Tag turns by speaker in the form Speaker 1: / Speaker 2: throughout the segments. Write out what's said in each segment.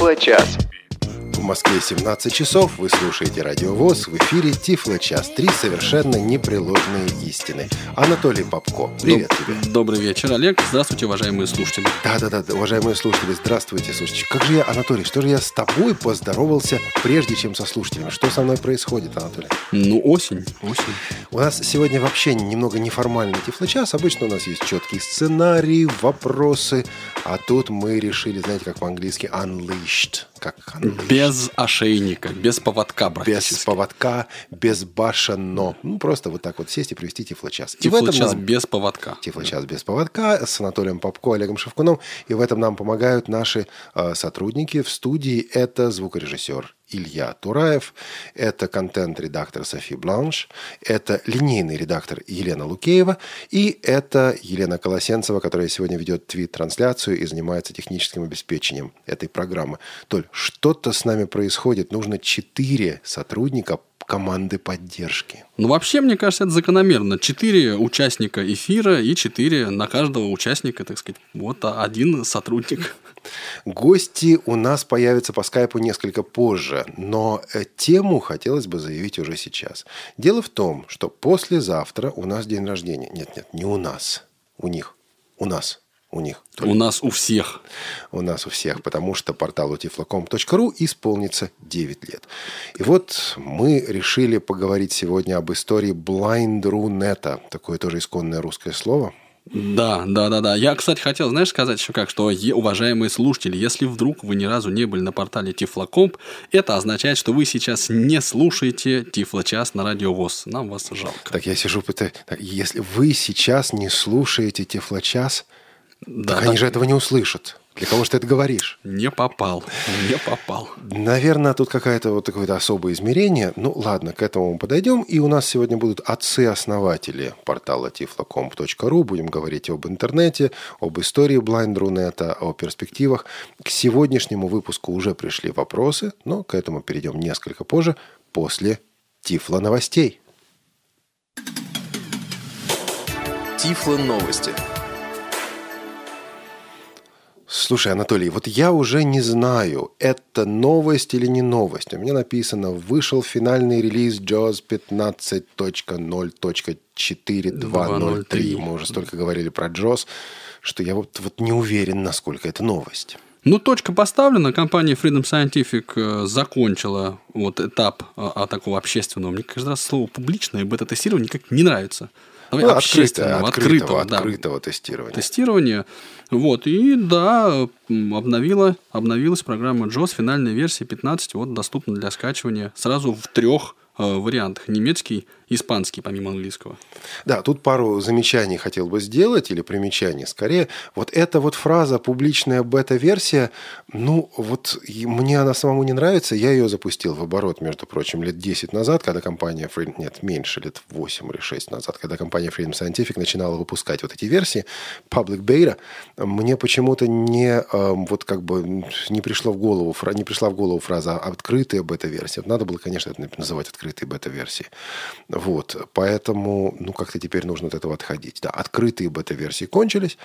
Speaker 1: Тифло-час.
Speaker 2: В Москве 17 часов. Вы слушаете Радио ВОЗ. В эфире Тифло час. Три совершенно непреложные истины. Анатолий Попко. Привет
Speaker 3: Доб-
Speaker 2: тебе.
Speaker 3: Добрый вечер, Олег. Здравствуйте, уважаемые слушатели.
Speaker 2: Да-да-да, уважаемые слушатели, здравствуйте. Слушайте, как же я, Анатолий, что же я с тобой поздоровался, прежде чем со слушателями? Что со мной происходит, Анатолий?
Speaker 3: Ну, осень, осень.
Speaker 2: У нас сегодня вообще немного неформальный тифлочас. Обычно у нас есть четкий сценарий, вопросы. А тут мы решили, знаете, как по-английски, unleashed. Как unleashed.
Speaker 3: Без ошейника, без поводка
Speaker 2: без
Speaker 3: практически.
Speaker 2: поводка, без башено. Ну, просто вот так вот сесть и провести тифлочас. И в
Speaker 3: Тифло
Speaker 2: этом
Speaker 3: час
Speaker 2: нам...
Speaker 3: без поводка.
Speaker 2: Тифлочас без поводка с Анатолием Попко, Олегом Шевкуном. И в этом нам помогают наши э, сотрудники в студии. Это звукорежиссер Илья Тураев, это контент-редактор Софи Бланш, это линейный редактор Елена Лукеева и это Елена Колосенцева, которая сегодня ведет твит-трансляцию и занимается техническим обеспечением этой программы. Толь, что-то с нами происходит. Нужно четыре сотрудника команды поддержки.
Speaker 3: Ну, вообще, мне кажется, это закономерно. Четыре участника эфира и четыре на каждого участника, так сказать. Вот один сотрудник.
Speaker 2: Гости у нас появятся по скайпу несколько позже, но э, тему хотелось бы заявить уже сейчас. Дело в том, что послезавтра у нас день рождения. Нет, нет, не у нас. У них. У нас. У них.
Speaker 3: У нас у всех.
Speaker 2: У нас у всех, потому что порталу tiflocom.ru исполнится 9 лет. И вот мы решили поговорить сегодня об истории Blind.ru.net. Такое тоже исконное русское слово.
Speaker 3: Да, да, да, да. Я, кстати, хотел, знаешь, сказать еще как, что, уважаемые слушатели, если вдруг вы ни разу не были на портале Тифлокомп, это означает, что вы сейчас не слушаете Тифлочас на Радио ВОЗ. Нам вас жалко.
Speaker 2: Так я сижу, пытаюсь... Так, если вы сейчас не слушаете Тифлочас,
Speaker 3: Да,
Speaker 2: так они же этого не услышат. Для кого же ты это говоришь?
Speaker 3: Не попал, не попал.
Speaker 2: Наверное, тут какое-то вот такое особое измерение. Ну, ладно, к этому мы подойдем. И у нас сегодня будут отцы-основатели портала tiflocomp.ru. Будем говорить об интернете, об истории Blind.ru.net, о перспективах. К сегодняшнему выпуску уже пришли вопросы, но к этому перейдем несколько позже, после Тифло новостей.
Speaker 1: Тифло новости.
Speaker 2: Слушай, Анатолий, вот я уже не знаю, это новость или не новость. У меня написано, вышел финальный релиз JAWS 15.0.4203. Мы уже столько говорили про JAWS, что я вот, вот не уверен, насколько это новость.
Speaker 3: Ну, точка поставлена. Компания Freedom Scientific э, закончила вот этап а, а, такого общественного. Мне каждый раз слово публичное бета-тестирование никак не нравится. Давай
Speaker 2: Ну,
Speaker 3: общественного,
Speaker 2: открытого,
Speaker 3: открытого, да,
Speaker 2: открытого тестирования.
Speaker 3: тестирования. Вот, и да, обновила, обновилась программа JAWS, финальная версия 15, вот доступна для скачивания сразу в трех э, вариантах. Немецкий, испанский, помимо английского.
Speaker 2: Да, тут пару замечаний хотел бы сделать, или примечаний скорее. Вот эта вот фраза «публичная бета-версия», ну, вот мне она самому не нравится. Я ее запустил в оборот, между прочим, лет 10 назад, когда компания Freedom... Нет, меньше, лет 8 или 6 назад, когда компания Freedom Scientific начинала выпускать вот эти версии, Public Beta, мне почему-то не, эм, вот как бы не пришло в голову, не пришла в голову фраза «открытая бета-версия». Надо было, конечно, это называть открытой бета-версией. Вот, поэтому, ну, как-то теперь нужно от этого отходить. Да, открытые бета-версии кончились.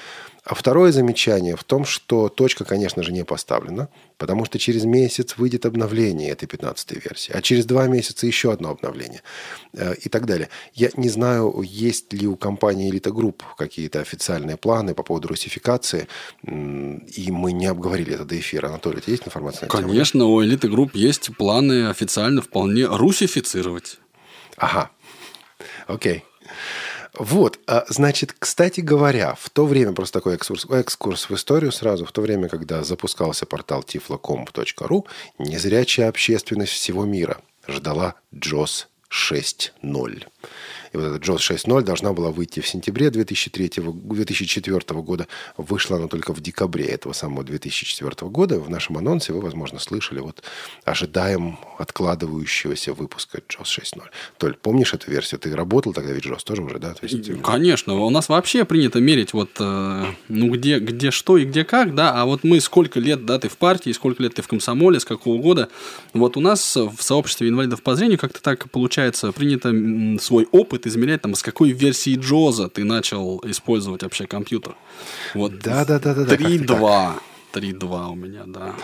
Speaker 2: А второе замечание в том, что точка, конечно же, не поставлена, потому что через месяц выйдет обновление этой 15 версии, а через два месяца еще одно обновление э, и так далее. Я не знаю, есть ли у компании Elite Group какие-то официальные планы по поводу русификации, и мы не обговорили это до эфира. Анатолий, есть информация?
Speaker 3: Конечно, у Elite Group есть планы официально вполне русифицировать.
Speaker 2: Ага. Окей. Вот, а, значит, кстати говоря, в то время, просто такой экскурс, экскурс в историю сразу, в то время, когда запускался портал tiflocomp.ru, незрячая общественность всего мира ждала JOS 6.0. И вот эта JOS 6.0 должна была выйти в сентябре 2003, 2004 года. Вышла она только в декабре этого самого 2004 года. В нашем анонсе вы, возможно, слышали, вот ожидаем откладывающегося выпуска JOS 6.0. Толь, помнишь эту версию? Ты работал тогда ведь JOS тоже уже, да? То есть, э,
Speaker 3: Конечно, у нас вообще принято мерить вот, э, ну, где, где что и где как, да, а вот мы сколько лет, да, ты в партии, сколько лет ты в комсомоле, с какого года, вот у нас в сообществе инвалидов по зрению как-то так получается, принято свой опыт измерять, там, с какой версии Джоза ты начал использовать вообще компьютер. Вот
Speaker 2: Да-да-да-да-да, как-то
Speaker 3: 3.2, 3.2 у меня, да.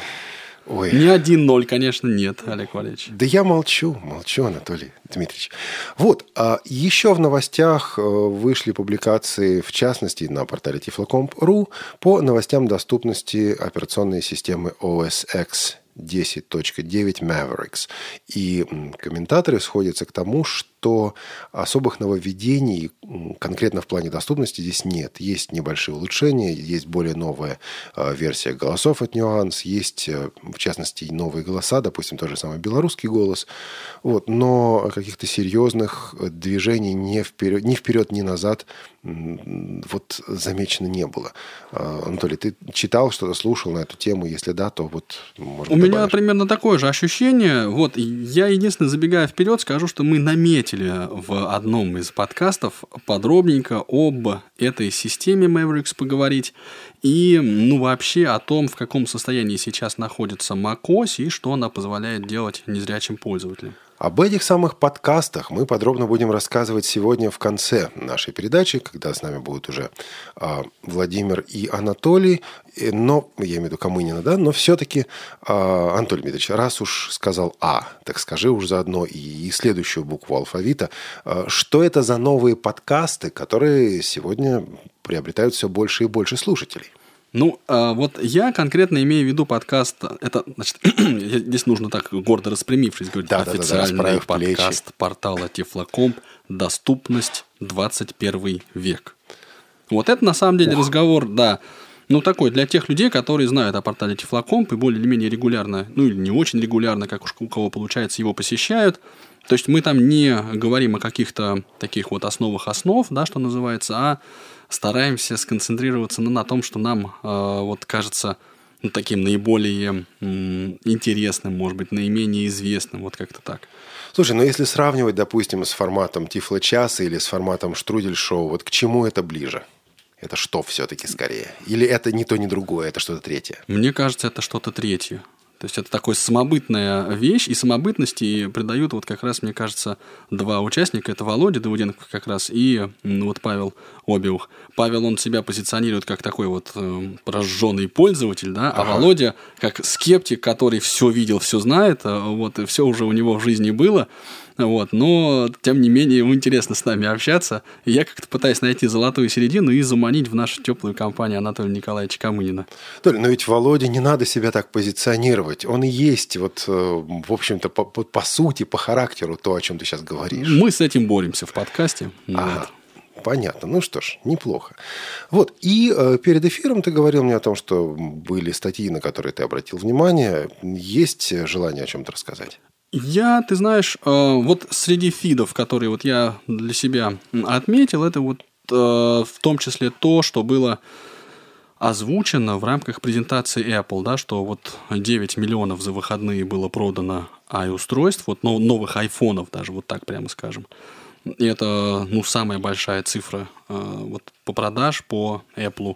Speaker 2: Ой.
Speaker 3: Не 1-0, конечно, нет, Олег Валерьевич.
Speaker 2: Да я молчу, молчу, Анатолий Дмитриевич. Вот, а еще в новостях э, вышли публикации, в частности, на портале tiflocomp.ru по новостям доступности операционной системы OS X 10.9 Mavericks. И комментаторы сходятся к тому, что особых нововведений конкретно в плане доступности здесь нет. Есть небольшие улучшения, есть более новая а, версия голосов от Nuance, есть, э, в частности, новые голоса, допустим, тот же самый белорусский голос. Вот. Но каких-то серьезных движений ни вперед, ни вперед, ни назад вот замечено не было. Анатолий, ты читал что-то, слушал на эту тему? Если да, то вот...
Speaker 3: Может, У добавишь. меня примерно такое же ощущение. Вот я единственное, забегая вперед, скажу, что мы наметили в одном из подкастов подробненько об этой системе Mavericks поговорить и, ну, вообще о том, в каком состоянии сейчас находится macOS и что она позволяет делать незрячим пользователям.
Speaker 2: Об этих самых подкастах мы подробно будем рассказывать сегодня в конце нашей передачи, когда с нами будут уже э, Владимир и Анатолий. Но, я имею в виду Камынина, да, но все-таки, э, Анатолий Дмитриевич, раз уж сказал А, так скажи уж заодно и, и следующую букву алфавита. Э, что это за новые подкасты, которые сегодня приобретают все больше и больше слушателей?
Speaker 3: Ну, а вот я конкретно имею в виду подкаст. Это, значит, здесь нужно так гордо распрямившись говорить. Да, официальный да, да, подкаст плечи. портала Тефлокомп «Доступность 21 век». Вот это на самом деле Ох. разговор, да, ну, такой для тех людей, которые знают о портале Тифлокомп и более или менее регулярно, ну, или не очень регулярно, как уж у кого получается, его посещают. То есть мы там не говорим о каких-то таких вот основах основ, да, что называется, а стараемся сконцентрироваться ну, на том, что нам э, вот кажется ну, таким наиболее интересным, может быть, наименее известным, вот как-то так.
Speaker 2: Слушай, ну если сравнивать, допустим, с форматом Тифло часа или с форматом Штрудель шоу, вот к чему это ближе? Это что все-таки скорее? Или это не то, ни другое, это что-то третье?
Speaker 3: Мне кажется, это что-то третье. То есть это такая самобытная вещь, и самобытности придают вот как раз, мне кажется, два участника. Это Володя Давуденко как раз и вот Павел Обиух. Павел, он себя позиционирует как такой вот э, прожженный пользователь, да, а ага. Володя как скептик, который все видел, все знает, э, вот, и все уже у него в жизни было. Вот, но, тем не менее, ему интересно с нами общаться. И я как-то пытаюсь найти золотую середину и заманить в нашу теплую компанию Анатолия Николаевича Камынина.
Speaker 2: Толя, но ведь Володя не надо себя так позиционировать. Он и есть, вот, э, в общем-то, по, по, по сути, по характеру то, о чем ты сейчас говоришь.
Speaker 3: Мы с этим боремся в подкасте.
Speaker 2: Ага. Вот. Понятно. Ну что ж, неплохо. Вот. И э, перед эфиром ты говорил мне о том, что были статьи, на которые ты обратил внимание. Есть желание о чем-то рассказать?
Speaker 3: Я, ты знаешь, э, вот среди фидов, которые вот я для себя отметил, это вот э, в том числе то, что было озвучено в рамках презентации Apple, да, что вот 9 миллионов за выходные было продано i-устройств, вот новых айфонов даже, вот так прямо скажем. И это, ну, самая большая цифра э, вот по продаж по Apple.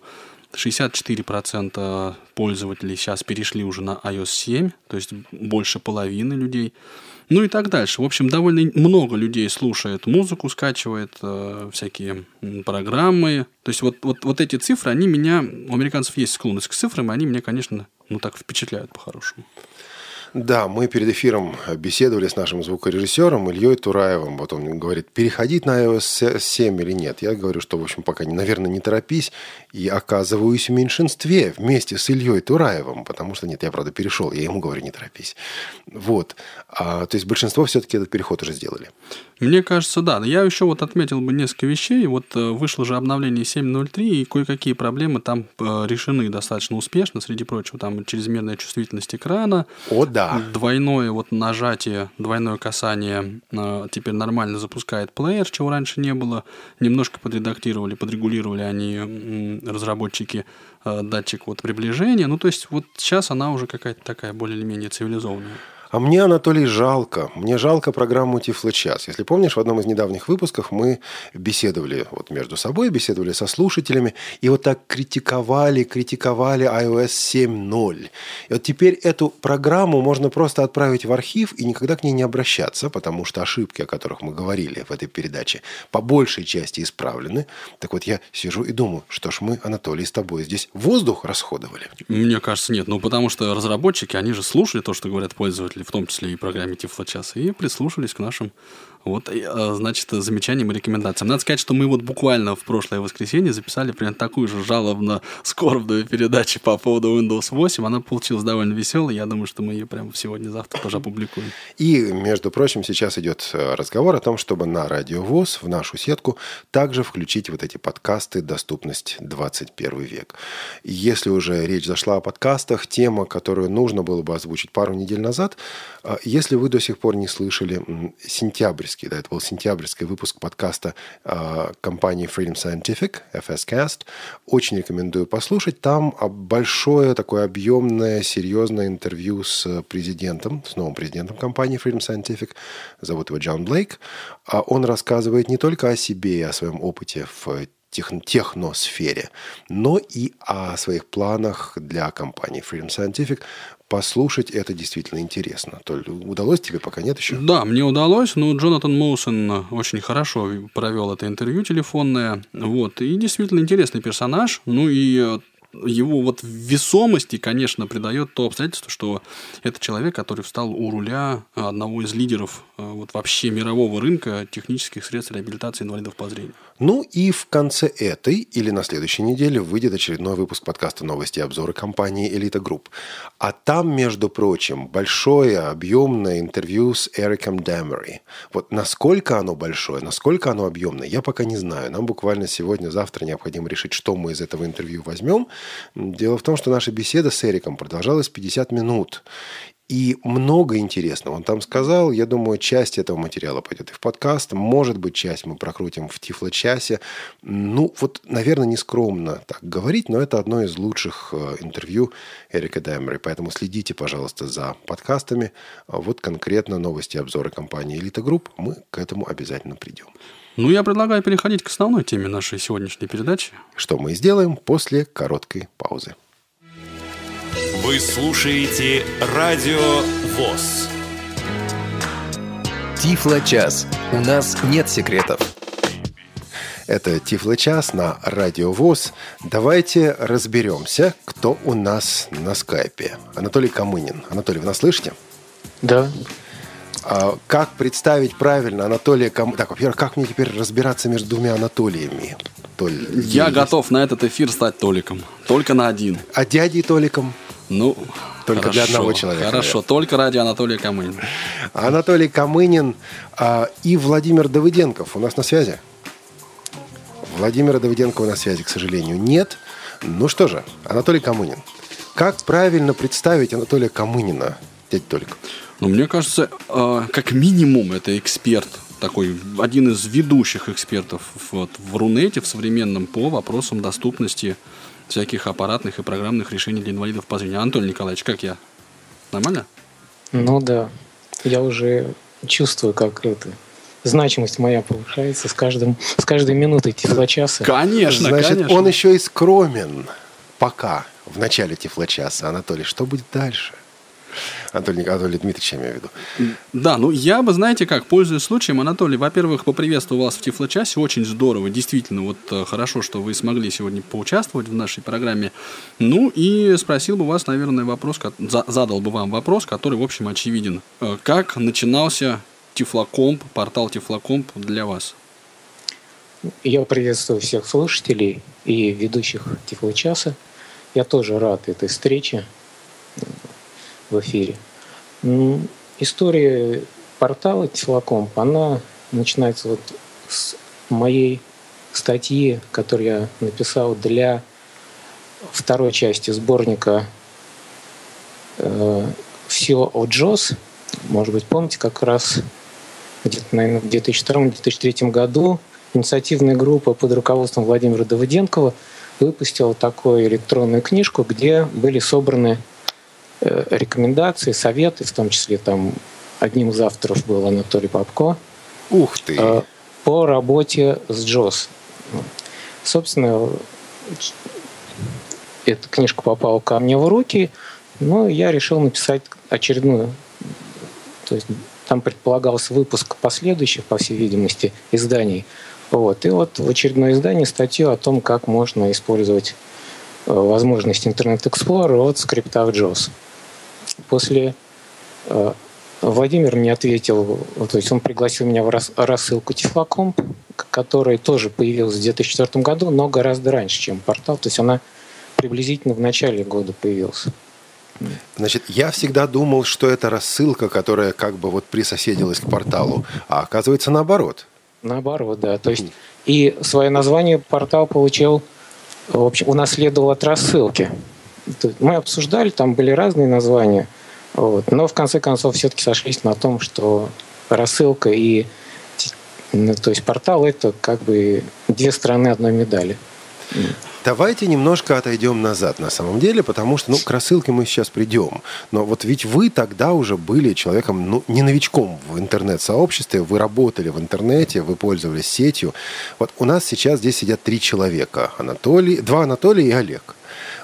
Speaker 3: 64% пользователей сейчас перешли уже на iOS 7, то есть больше половины людей. Ну и так дальше. В общем, довольно много людей слушает музыку, скачивает э, всякие программы. То есть вот, вот, вот эти цифры, они меня, у американцев есть склонность к цифрам, они меня, конечно, ну так впечатляют по-хорошему.
Speaker 2: Да, мы перед эфиром беседовали с нашим звукорежиссером Ильей Тураевым. Вот он говорит, переходить на iOS 7 или нет. Я говорю, что, в общем, пока, наверное, не торопись. И оказываюсь в меньшинстве вместе с Ильей Тураевым. Потому что, нет, я, правда, перешел. Я ему говорю, не торопись. Вот. А, то есть большинство все-таки этот переход уже сделали.
Speaker 3: Мне кажется, да. Я еще вот отметил бы несколько вещей. Вот э, вышло же обновление 7.03, и кое-какие проблемы там э, решены достаточно успешно. Среди прочего, там чрезмерная чувствительность экрана.
Speaker 2: О, да.
Speaker 3: Двойное вот нажатие, двойное касание э, теперь нормально запускает плеер, чего раньше не было. Немножко подредактировали, подрегулировали они, разработчики, э, датчик вот приближения. Ну, то есть вот сейчас она уже какая-то такая более-менее цивилизованная.
Speaker 2: А мне, Анатолий, жалко. Мне жалко программу Тифло час. Если помнишь, в одном из недавних выпусков мы беседовали вот между собой, беседовали со слушателями, и вот так критиковали, критиковали iOS 7.0. И вот теперь эту программу можно просто отправить в архив и никогда к ней не обращаться, потому что ошибки, о которых мы говорили в этой передаче, по большей части исправлены. Так вот, я сижу и думаю, что ж мы, Анатолий, с тобой здесь воздух расходовали.
Speaker 3: Мне кажется, нет. Ну, потому что разработчики, они же слушали то, что говорят пользователи, в том числе и программе Тифлочас, и прислушались к нашим вот, а, значит, замечаниям и рекомендациям. Надо сказать, что мы вот буквально в прошлое воскресенье записали примерно такую же жалобно-скорбную передачу по поводу Windows 8. Она получилась довольно веселой. Я думаю, что мы ее прямо сегодня-завтра тоже опубликуем.
Speaker 2: И, между прочим, сейчас идет э, разговор о том, чтобы на Радио ВОЗ, в нашу сетку, также включить вот эти подкасты «Доступность 21 век». Если уже речь зашла о подкастах, тема, которую нужно было бы озвучить пару недель назад, э, если вы до сих пор не слышали сентябрь сентябрьский, да, это был сентябрьский выпуск подкаста э, компании Freedom Scientific, FSCast. Очень рекомендую послушать. Там большое такое объемное, серьезное интервью с президентом, с новым президентом компании Freedom Scientific. Зовут его Джон Блейк. А он рассказывает не только о себе и о своем опыте в техносфере, но и о своих планах для компании Freedom Scientific послушать это действительно интересно. То ли удалось тебе, пока нет еще?
Speaker 3: Да, мне удалось, но Джонатан Моусон очень хорошо провел это интервью телефонное. Вот, и действительно интересный персонаж. Ну и его вот весомости, конечно, придает то обстоятельство, что это человек, который встал у руля одного из лидеров э, вот вообще мирового рынка технических средств реабилитации инвалидов по зрению.
Speaker 2: Ну и в конце этой или на следующей неделе выйдет очередной выпуск подкаста «Новости и обзоры» компании «Элита Групп». А там, между прочим, большое объемное интервью с Эриком Дэмери. Вот насколько оно большое, насколько оно объемное, я пока не знаю. Нам буквально сегодня-завтра необходимо решить, что мы из этого интервью возьмем. Дело в том, что наша беседа с Эриком продолжалась 50 минут. И много интересного он там сказал. Я думаю, часть этого материала пойдет и в подкаст. Может быть, часть мы прокрутим в Тифло-часе. Ну, вот, наверное, не скромно так говорить, но это одно из лучших э, интервью Эрика Дэмери. Поэтому следите, пожалуйста, за подкастами. Вот конкретно новости обзоры компании «Элита Групп». Мы к этому обязательно придем.
Speaker 3: Ну, я предлагаю переходить к основной теме нашей сегодняшней передачи.
Speaker 2: Что мы сделаем после короткой паузы.
Speaker 4: Вы слушаете Радио ВОЗ.
Speaker 1: Тифло-час. У нас нет секретов.
Speaker 2: Это Тифло-час на Радио ВОЗ. Давайте разберемся, кто у нас на скайпе. Анатолий Камынин. Анатолий, вы нас слышите?
Speaker 5: Да.
Speaker 2: А как представить правильно Анатолия Камынина? Так, во-первых, как мне теперь разбираться между двумя Анатолиями?
Speaker 3: Толь, Я готов на этот эфир стать Толиком. Только на один.
Speaker 2: А дядей Толиком?
Speaker 3: Ну,
Speaker 2: только
Speaker 3: хорошо,
Speaker 2: для одного человека.
Speaker 3: Хорошо, наверное. только ради Анатолия Камынина.
Speaker 2: Анатолий Камынин а, и Владимир Давыденков у нас на связи. Владимира Давыденкова на связи, к сожалению, нет. Ну что же, Анатолий Камынин. Как правильно представить Анатолия Камынина, дядя Толик?
Speaker 3: Ну, мне кажется, э, как минимум это эксперт, такой один из ведущих экспертов вот, в Рунете, в современном, по вопросам доступности всяких аппаратных и программных решений для инвалидов по зрению. Анатолий Николаевич, как я? Нормально?
Speaker 5: Ну да. Я уже чувствую, как это значимость моя повышается с, каждым, с каждой минутой тифлочаса.
Speaker 3: Конечно,
Speaker 2: Значит,
Speaker 3: конечно.
Speaker 2: он еще и скромен пока в начале тифлочаса. Анатолий, что будет дальше? Анатолий, Анатолий Дмитриевич, я имею в виду.
Speaker 3: Да, ну я бы, знаете как, пользуясь случаем, Анатолий, во-первых, поприветствую вас в Тифлочасе, очень здорово, действительно, вот э, хорошо, что вы смогли сегодня поучаствовать в нашей программе. Ну и спросил бы вас, наверное, вопрос, задал бы вам вопрос, который, в общем, очевиден. Э, как начинался Тифлокомп, портал Тифлокомп для вас?
Speaker 5: Я приветствую всех слушателей и ведущих Тифлочаса. Я тоже рад этой встрече в эфире. История портала Тифлокомп, она начинается вот с моей статьи, которую я написал для второй части сборника э, «Все о Джос». Может быть, помните, как раз где-то, наверное, в 2002-2003 году инициативная группа под руководством Владимира Давыденкова выпустила такую электронную книжку, где были собраны рекомендации, советы, в том числе там одним из авторов был Анатолий Попко.
Speaker 2: Ух ты! Э,
Speaker 5: по работе с JOS. Собственно, эта книжка попала ко мне в руки, но я решил написать очередную. То есть там предполагался выпуск последующих, по всей видимости, изданий. Вот. И вот в очередное издание статью о том, как можно использовать э, возможность Internet Explorer от скрипта в JOS. После э, Владимир мне ответил, то есть он пригласил меня в рассылку Тифлокомп, которая тоже появилась в 2004 году, но гораздо раньше, чем портал. То есть она приблизительно в начале года появилась.
Speaker 2: Значит, я всегда думал, что это рассылка, которая как бы вот присоседилась к порталу, а оказывается наоборот.
Speaker 5: Наоборот, да. То есть и свое название портал получил, в общем, унаследовал от рассылки. Мы обсуждали, там были разные названия, вот, но в конце концов все-таки сошлись на том, что рассылка и то есть портал это как бы две стороны одной медали.
Speaker 2: Давайте немножко отойдем назад на самом деле, потому что, ну, к рассылке мы сейчас придем. Но вот ведь вы тогда уже были человеком, ну, не новичком в интернет-сообществе, вы работали в интернете, вы пользовались сетью. Вот у нас сейчас здесь сидят три человека. Анатолий, два Анатолия и Олег.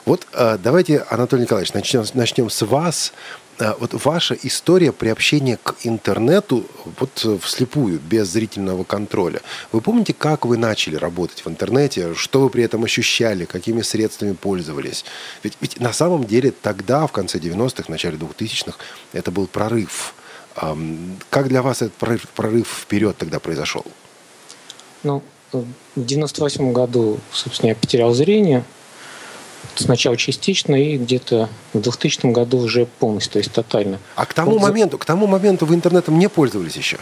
Speaker 2: Вот э, давайте, Анатолий Николаевич, начнем, начнем с вас. А, вот ваша история приобщения к интернету вот э, вслепую, без зрительного контроля. Вы помните, как вы начали работать в интернете, что вы при этом ощущали, какими средствами пользовались? Ведь, ведь на самом деле тогда, в конце 90-х, начале 2000-х, это был прорыв. Как для вас этот прорыв, прорыв вперед тогда произошел?
Speaker 5: Ну, в 98 году, собственно, я потерял зрение – сначала частично и где-то в 2000 году уже полностью, то есть тотально.
Speaker 2: А к тому, вот моменту, к тому моменту вы интернетом не пользовались еще?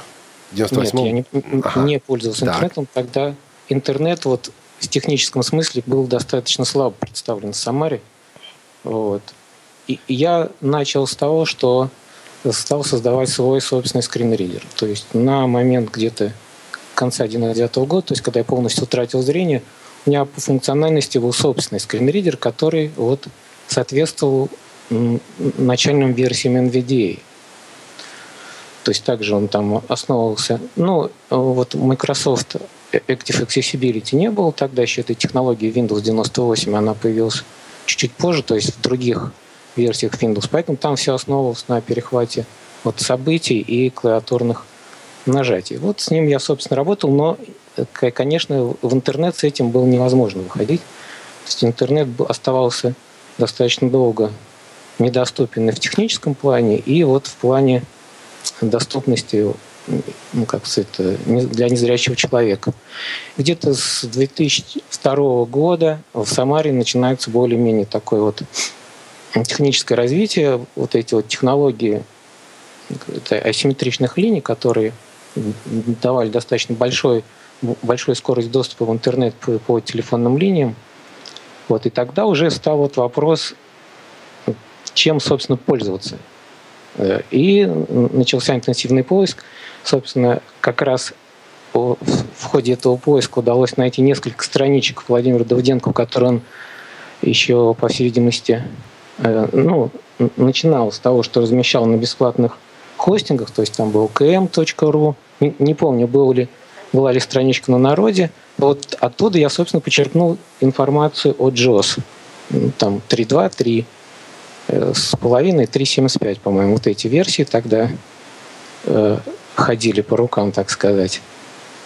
Speaker 5: В 98 Нет, я не, ага. не пользовался так. интернетом. Тогда интернет вот в техническом смысле был достаточно слабо представлен в Самаре. Вот. И я начал с того, что стал создавать свой собственный скринридер. То есть на момент где-то конца 2009 года, то есть когда я полностью утратил зрение, меня по функциональности был собственный скринридер, который вот соответствовал начальным версиям NVDA. То есть также он там основывался. Ну, вот Microsoft Active Accessibility не было тогда еще этой технологии Windows 98, она появилась чуть-чуть позже, то есть в других версиях Windows. Поэтому там все основывалось на перехвате вот событий и клавиатурных нажатий. Вот с ним я, собственно, работал, но конечно, в интернет с этим было невозможно выходить. То есть интернет оставался достаточно долго недоступен и в техническом плане, и вот в плане доступности ну, как сказать, для незрячего человека. Где-то с 2002 года в Самаре начинается более-менее такое вот техническое развитие, вот эти вот технологии асимметричных линий, которые давали достаточно большой большой скорость доступа в интернет по, по телефонным линиям. Вот, и тогда уже стал вот вопрос, чем, собственно, пользоваться. Э, и начался интенсивный поиск. Собственно, как раз в ходе этого поиска удалось найти несколько страничек Владимира Давыденко, которые он еще, по всей видимости, э, ну, начинал с того, что размещал на бесплатных хостингах, то есть там был km.ru, не помню, был ли была ли страничка на народе. Вот оттуда я, собственно, почерпнул информацию о. Ну, там 3.2, 3 э, с половиной, 3.75, по-моему, вот эти версии тогда э, ходили по рукам, так сказать.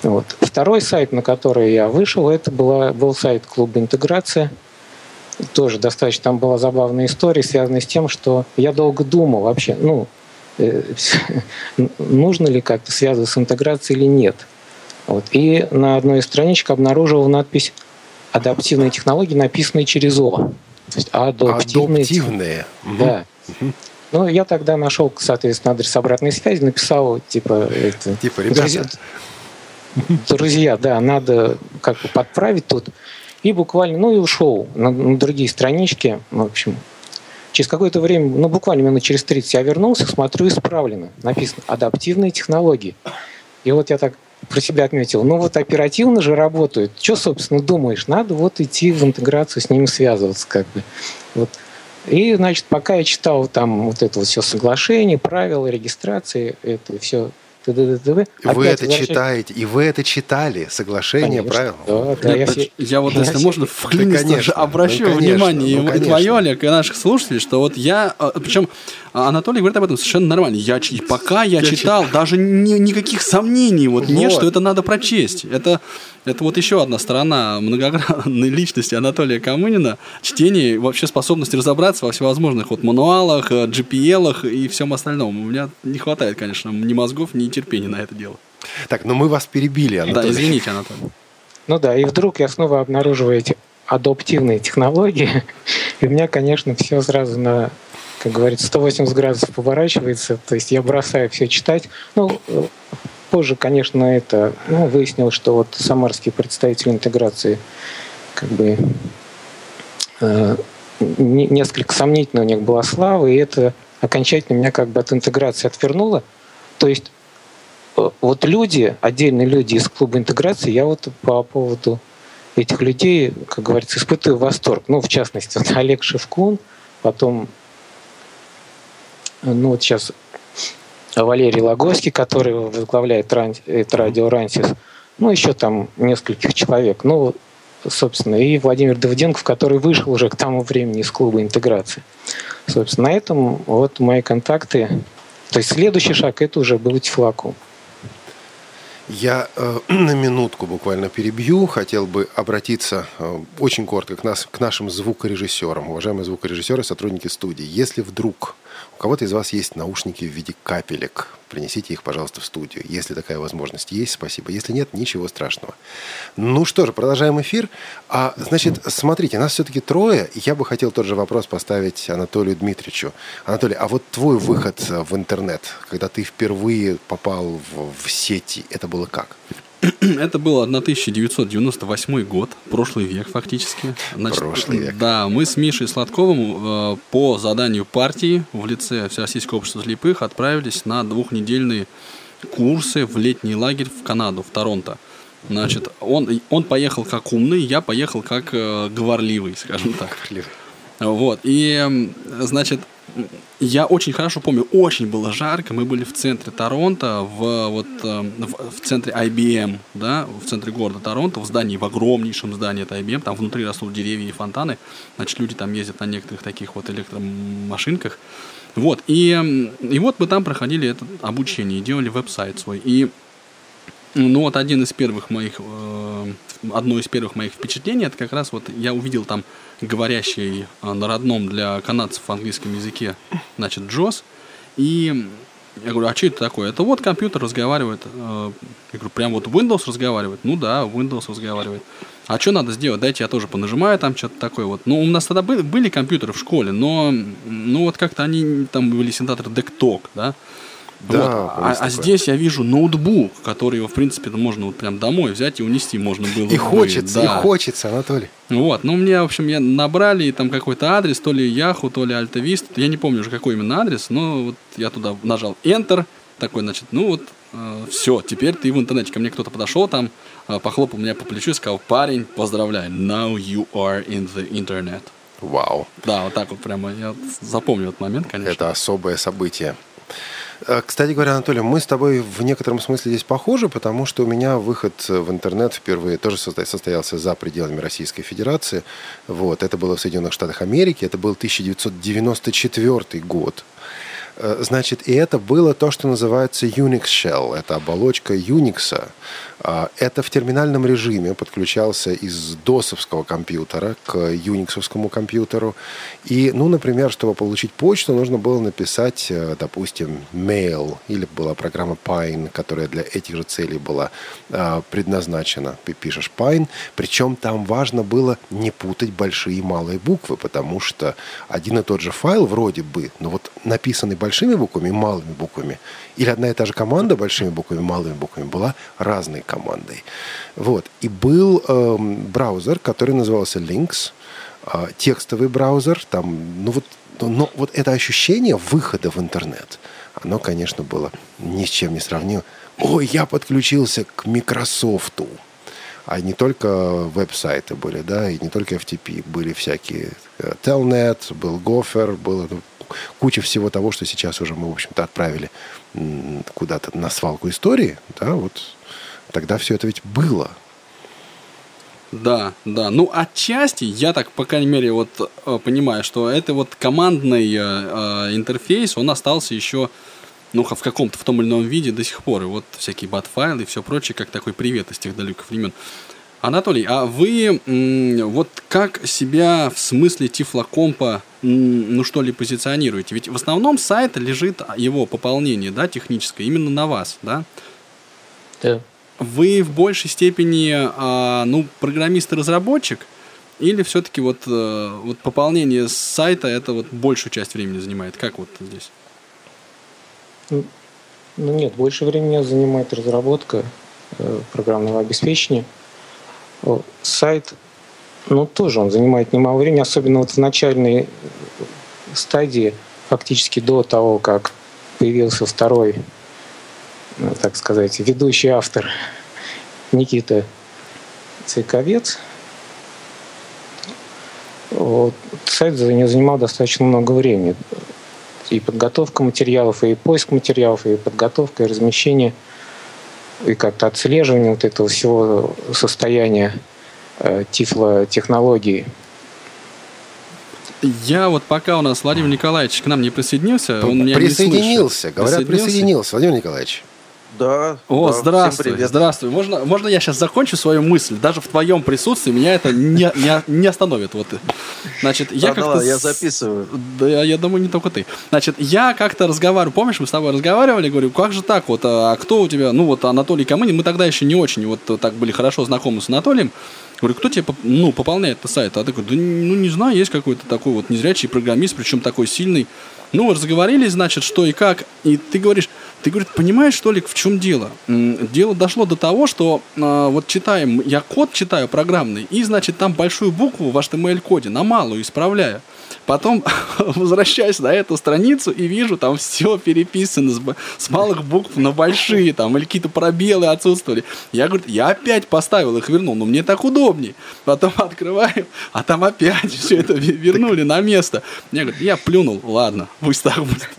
Speaker 5: Вот. Второй сайт, на который я вышел, это была, был сайт клуба «Интеграция». Тоже достаточно, там была забавная история, связанная с тем, что я долго думал вообще, ну, э, нужно ли как-то связываться с интеграцией или нет – вот. И на одной из страничек обнаружил надпись «Адаптивные технологии», написанные через «о». То
Speaker 2: есть адаптивные. Адаптивные.
Speaker 5: Да. Угу. Ну, я тогда нашел, соответственно, адрес обратной связи, написал, типа... Это,
Speaker 2: типа, ребята... Друзья,
Speaker 5: друзья, да, надо как бы подправить тут. И буквально, ну и ушел на, на другие странички. В общем, через какое-то время, ну буквально минут через 30 я вернулся, смотрю, исправлено. Написано «Адаптивные технологии». И вот я так про себя отметил. Ну вот оперативно же работают. Что, собственно, думаешь? Надо вот идти в интеграцию с ними связываться как бы. Вот. И, значит, пока я читал там вот это вот все соглашение, правила, регистрации, это все
Speaker 2: Вы это читаете, и вы это читали, соглашение, правила.
Speaker 3: Да, да, я, все... я вот, если можно, вклиниться, да, конечно, обращу ну, конечно, внимание ну, и твое, Олег, и наших слушателей, что вот я, а, причем Анатолий говорит об этом совершенно нормально. Я, и пока я, я читал, читал, даже ни, никаких сомнений вот, вот нет, что это надо прочесть. Это, это вот еще одна сторона многогранной личности Анатолия Камынина. Чтение, вообще способность разобраться во всевозможных вот мануалах, GPL и всем остальном. У меня не хватает, конечно, ни мозгов, ни терпения на это дело.
Speaker 2: Так, но мы вас перебили,
Speaker 3: Анатолий. Да, извините, Анатолий.
Speaker 5: Ну да, и вдруг я снова обнаруживаю эти адаптивные технологии, и у меня, конечно, все сразу на как говорится, 180 градусов поворачивается, то есть я бросаю все читать. Ну, позже, конечно, это ну, выяснилось, что вот самарский представитель интеграции как бы э, несколько сомнительно у них была слава, и это окончательно меня как бы от интеграции отвернуло. То есть вот люди, отдельные люди из клуба интеграции, я вот по поводу этих людей, как говорится, испытываю восторг. Ну, в частности, вот Олег Шевкун, потом ну вот сейчас Валерий Логойский, который возглавляет это радио «Рансис», ну, еще там нескольких человек. Ну, собственно, и Владимир Давыденков, который вышел уже к тому времени из клуба интеграции. Собственно, на этом вот мои контакты. То есть следующий шаг – это уже был Тифлаком.
Speaker 2: Я э, на минутку буквально перебью. Хотел бы обратиться э, очень коротко к, нас, к нашим звукорежиссерам, уважаемые звукорежиссеры, сотрудники студии. Если вдруг кого-то из вас есть наушники в виде капелек. Принесите их, пожалуйста, в студию. Если такая возможность есть, спасибо. Если нет, ничего страшного. Ну что же, продолжаем эфир. А, значит, смотрите, нас все-таки трое. Я бы хотел тот же вопрос поставить Анатолию Дмитриевичу. Анатолий, а вот твой выход в интернет, когда ты впервые попал в, в сети, это было как?
Speaker 3: Это был 1998 год, прошлый век фактически.
Speaker 2: Значит, прошлый век.
Speaker 3: Да, мы с Мишей Сладковым э, по заданию партии в лице Всероссийского общества слепых отправились на двухнедельные курсы в летний лагерь в Канаду, в Торонто. Значит, он, он поехал как умный, я поехал как э, говорливый, скажем так. Вот, и, значит, я очень хорошо помню, очень было жарко, мы были в центре Торонто, в, вот, э, в, в центре IBM, да, в центре города Торонто, в здании, в огромнейшем здании это IBM, там внутри растут деревья и фонтаны, значит, люди там ездят на некоторых таких вот электромашинках, вот, и, и вот мы там проходили это обучение, делали веб-сайт свой, и ну вот один из первых моих, э, одно из первых моих впечатлений, это как раз вот я увидел там говорящий э, на родном для канадцев в английском языке, значит, Джос, и я говорю, а что это такое? Это вот компьютер разговаривает. Э, я говорю, прям вот Windows разговаривает? Ну да, Windows разговаривает. А что надо сделать? Дайте я тоже понажимаю там что-то такое вот. Ну, у нас тогда были, были компьютеры в школе, но ну вот как-то они, там были синтезаторы DECTOC, да, да, вот. а, а здесь я вижу ноутбук, который его, в принципе, можно вот прям домой взять и унести можно было.
Speaker 2: И хочется, да. и хочется, Анатолий.
Speaker 3: Вот, ну, мне, в общем, я набрали там какой-то адрес, то ли Яху, то ли Альтавист, я не помню уже, какой именно адрес, но вот я туда нажал Enter, такой, значит, ну вот, э, все, теперь ты в интернете. Ко мне кто-то подошел там, э, похлопал меня по плечу и сказал, парень, поздравляю, now you are in the internet.
Speaker 2: Вау.
Speaker 3: Да, вот так вот прямо я запомнил этот момент, конечно.
Speaker 2: Это особое событие. Э, кстати говоря, Анатолий, мы с тобой в некотором смысле здесь похожи, потому что у меня выход в интернет впервые тоже состоялся за пределами Российской Федерации. Вот, это было в Соединенных Штатах Америки, это был 1994 год. Э, значит, и это было то, что называется Unix Shell. Это оболочка Unix. А, это в терминальном режиме подключался из досовского компьютера к юниксовскому компьютеру. И, ну, например, чтобы получить почту, нужно было написать, э, допустим, mail, или была программа Pine, которая для этих же целей была а, предназначена. Ты пишешь Pine, причем там важно было не путать большие и малые буквы, потому что один и тот же файл вроде бы, но вот написанный большими буквами и малыми буквами, или одна и та же команда большими буквами малыми буквами была разной командой. Вот. И был э, браузер, который назывался Lynx, э, текстовый браузер, там, ну вот, но вот это ощущение выхода в интернет, оно, конечно, было ни с чем не сравнимо. Ой, я подключился к Microsoft. А не только веб-сайты были, да, и не только FTP. Были всякие э, Telnet, был Gopher, было ну, куча всего того, что сейчас уже мы, в общем-то, отправили куда-то на свалку истории, да, вот тогда все это ведь было.
Speaker 3: Да, да. Ну, отчасти, я так, по крайней мере, вот э, понимаю, что это вот командный э, э, интерфейс, он остался еще, ну, в каком-то, в том или ином виде до сих пор. И вот всякие бат-файлы и все прочее, как такой привет из тех далеких времен. Анатолий, а вы вот как себя в смысле тифлокомпа, ну что ли, позиционируете? Ведь в основном сайт лежит, его пополнение, да, техническое, именно на вас, да?
Speaker 5: Да
Speaker 3: вы в большей степени, а, ну, программист и разработчик, или все-таки вот, а, вот пополнение сайта это вот большую часть времени занимает? Как вот здесь?
Speaker 5: Ну, ну нет, больше времени занимает разработка э, программного обеспечения. Сайт, ну, тоже он занимает немало времени, особенно вот в начальной стадии, фактически до того, как появился второй ну, так сказать, ведущий автор Никита Цейковец. Вот, сайт за не занимал достаточно много времени. И подготовка материалов, и поиск материалов, и подготовка, и размещение, и как-то отслеживание вот этого всего состояния э, тифлотехнологии.
Speaker 3: Я вот пока у нас Владимир Николаевич к нам не присоединился,
Speaker 2: он меня присоединился, не говорят, присоединился. присоединился, Владимир Николаевич.
Speaker 6: Да.
Speaker 3: О, да, здравствуй, здравствуй. Можно, можно я сейчас закончу свою мысль? Даже в твоем присутствии меня это не, не, не остановит. Вот. Значит, я
Speaker 6: да, как-то... я записываю.
Speaker 3: Да, я, я думаю, не только ты. Значит, я как-то разговариваю, помнишь, мы с тобой разговаривали, говорю, как же так вот, а кто у тебя, ну вот Анатолий Камынин, мы тогда еще не очень вот так были хорошо знакомы с Анатолием, Говорю, кто тебе ну, пополняет это сайт? А ты говоришь, да ну не знаю, есть какой-то такой вот незрячий программист, причем такой сильный. Ну, разговорились, значит, что и как. И ты говоришь, ты, говорит, понимаешь, что ли, в чем дело? Дело дошло до того, что э, вот читаем, я код читаю программный, и, значит, там большую букву в HTML-коде на малую исправляю. Потом возвращаюсь на эту страницу и вижу, там все переписано с, с малых букв на большие, там, или какие-то пробелы отсутствовали. Я говорю, я опять поставил их, вернул, но мне так удобнее. Потом открываю, а там опять все это вернули на место. Я говорю, я плюнул, ладно, пусть так будет.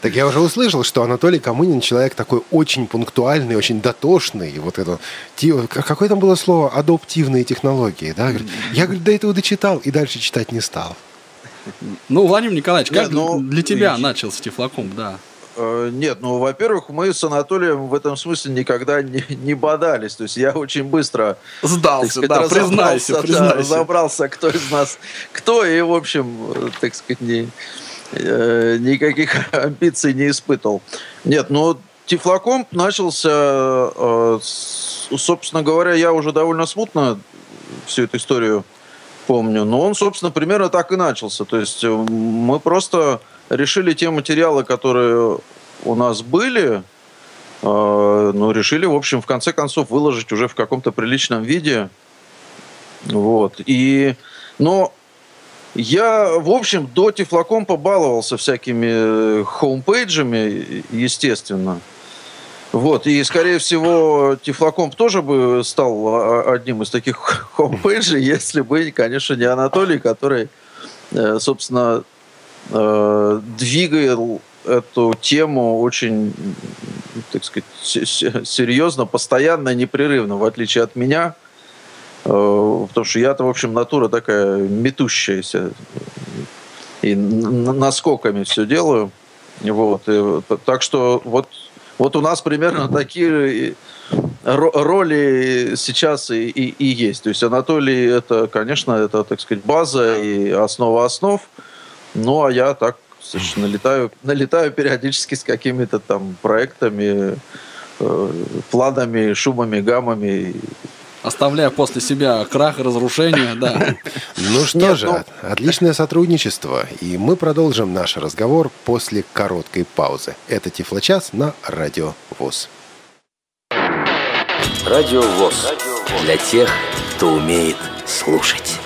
Speaker 2: Так я уже услышал, что Анатолий Камынин человек такой очень пунктуальный, очень дотошный. Вот это, какое там было слово? Адаптивные технологии, да? Я, говорит, до этого дочитал и дальше читать не стал.
Speaker 3: Ну, Владимир Николаевич, как Нет, ну, для тебя видишь, начался Тифлоком, да?
Speaker 6: Э, нет, ну, во-первых, мы с Анатолием в этом смысле никогда не, не бодались. То есть я очень быстро...
Speaker 3: Сдался, сказать, да, признайся, признайся. Да,
Speaker 6: разобрался, кто из нас кто, и, в общем, э, так сказать, не никаких амбиций не испытывал. Нет, но Тифлокомп начался, э, собственно говоря, я уже довольно смутно всю эту историю помню, но он, собственно, примерно так и начался. То есть э, мы просто решили те материалы, которые у нас были, ну, решили, в общем, в конце концов выложить уже в каком-то приличном виде. Вот. И, но я, в общем, до Тифлокомпа побаловался всякими э, homepage ами, естественно. Вот, и, скорее всего, Тифлокомп тоже бы стал а, одним из таких homepage ей, если бы, конечно, не Анатолий, который, э, собственно, э, двигал эту тему очень, так сказать, серьезно, постоянно, непрерывно, в отличие от меня – потому что я-то, в общем, натура такая метущаяся. И наскоками все делаю. Вот. И, так что вот, вот у нас примерно такие роли сейчас и, и, и есть. То есть Анатолий это, конечно, это, так сказать, база и основа основ. Ну, а я так, совершенно налетаю, налетаю периодически с какими-то там проектами, э, планами, шумами, гаммами
Speaker 3: оставляя после себя крах и разрушение, да.
Speaker 2: Ну что же, ну- отличное сотрудничество. И мы продолжим наш разговор после короткой паузы. Это Тифлочас на Радио ВОЗ.
Speaker 7: Радио ВОЗ. Для тех, кто умеет слушать.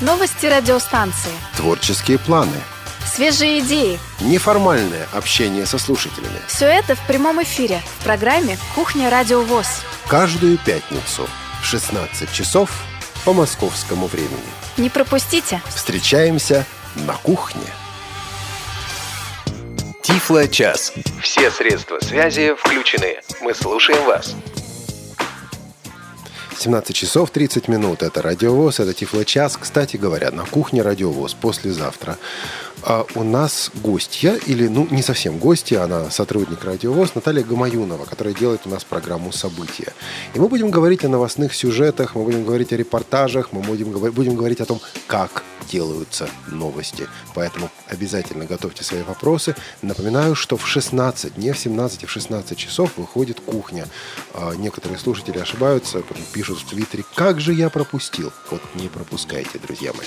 Speaker 8: Новости радиостанции.
Speaker 2: Творческие планы.
Speaker 8: Свежие идеи.
Speaker 2: Неформальное общение со слушателями.
Speaker 8: Все это в прямом эфире в программе «Кухня Радио ВОЗ».
Speaker 2: каждую пятницу в 16 часов по московскому времени.
Speaker 8: Не пропустите.
Speaker 2: Встречаемся на кухне.
Speaker 1: Тифло-час. Все средства связи включены. Мы слушаем вас.
Speaker 2: 17 часов 30 минут. Это Радиовоз, это Тифло-час. Кстати говоря, на кухне Радиовоз послезавтра. А у нас гостья, или, ну, не совсем гостья, она сотрудник Радиовоз, Наталья Гамаюнова, которая делает у нас программу «События». И мы будем говорить о новостных сюжетах, мы будем говорить о репортажах, мы будем, будем говорить о том, как делаются новости. Поэтому обязательно готовьте свои вопросы. Напоминаю, что в 16, не в 17, а в 16 часов выходит кухня. А некоторые слушатели ошибаются, пишут в Твиттере, как же я пропустил. Вот не пропускайте, друзья мои.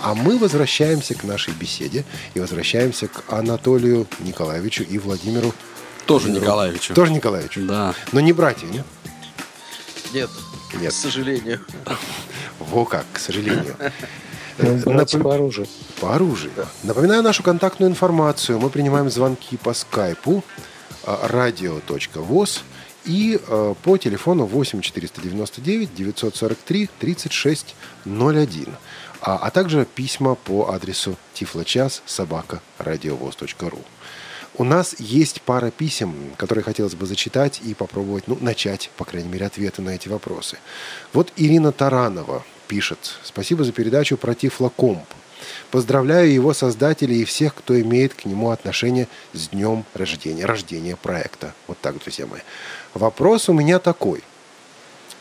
Speaker 2: А мы возвращаемся к нашей беседе и возвращаемся к Анатолию Николаевичу и Владимиру
Speaker 3: тоже Николаевичу.
Speaker 2: Тоже Николаевичу.
Speaker 3: Да.
Speaker 2: Но не братья, нет?
Speaker 6: Нет. Нет. К сожалению.
Speaker 2: Во как, к сожалению.
Speaker 5: Ну, Напом... по оружию.
Speaker 2: По оружию. Да. Напоминаю нашу контактную информацию. Мы принимаем звонки по скайпу radio.voz и э, по телефону 8 499 943 3601 а, а также письма по адресу тифлочас собака радиовоз.ру. У нас есть пара писем, которые хотелось бы зачитать и попробовать, ну, начать, по крайней мере, ответы на эти вопросы. Вот Ирина Таранова пишет. Спасибо за передачу про Тифлокомп. Поздравляю его создателей и всех, кто имеет к нему отношение с днем рождения, рождения проекта. Вот так, друзья мои. Вопрос у меня такой –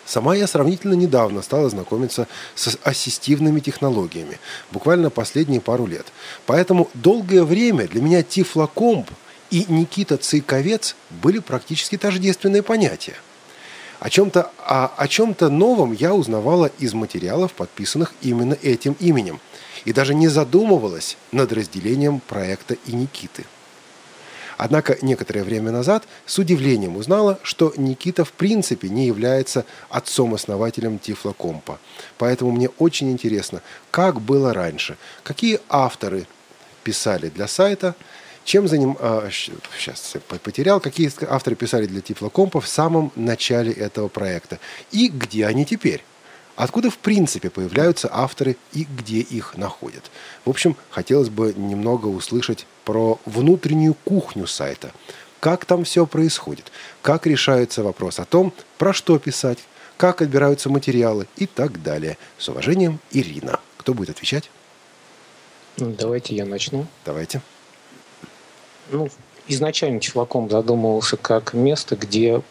Speaker 2: Сама я сравнительно недавно стала знакомиться с ассистивными технологиями, буквально последние пару лет. Поэтому долгое время для меня Тифлокомп и Никита Цейковец были практически тождественные понятия. О чем-то, о, о чем-то новом я узнавала из материалов, подписанных именно этим именем, и даже не задумывалась над разделением проекта и Никиты – Однако некоторое время назад с удивлением узнала, что Никита в принципе не является отцом-основателем Тифлокомпа. Поэтому мне очень интересно, как было раньше, какие авторы писали для сайта, чем за ним... А, сейчас потерял. Какие авторы писали для Тифлокомпа в самом начале этого проекта. И где они теперь? Откуда, в принципе, появляются авторы и где их находят? В общем, хотелось бы немного услышать про внутреннюю кухню сайта. Как там все происходит? Как решается вопрос о том, про что писать, как отбираются материалы и так далее. С уважением, Ирина. Кто будет отвечать?
Speaker 5: Ну, давайте я начну.
Speaker 2: Давайте.
Speaker 5: Ну, изначально Чифлаком задумывался как место, где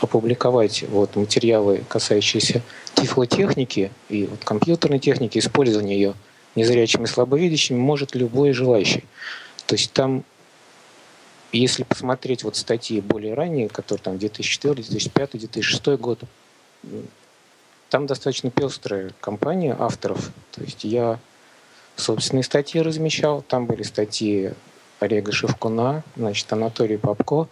Speaker 5: опубликовать вот материалы, касающиеся тифлотехники и вот компьютерной техники, использования ее незрячими и слабовидящими может любой желающий. То есть там, если посмотреть вот статьи более ранние, которые там 2004, 2005, 2006 год, там достаточно пестрая компания авторов. То есть я собственные статьи размещал, там были статьи Олега Шевкуна, значит, Анатолия Попко,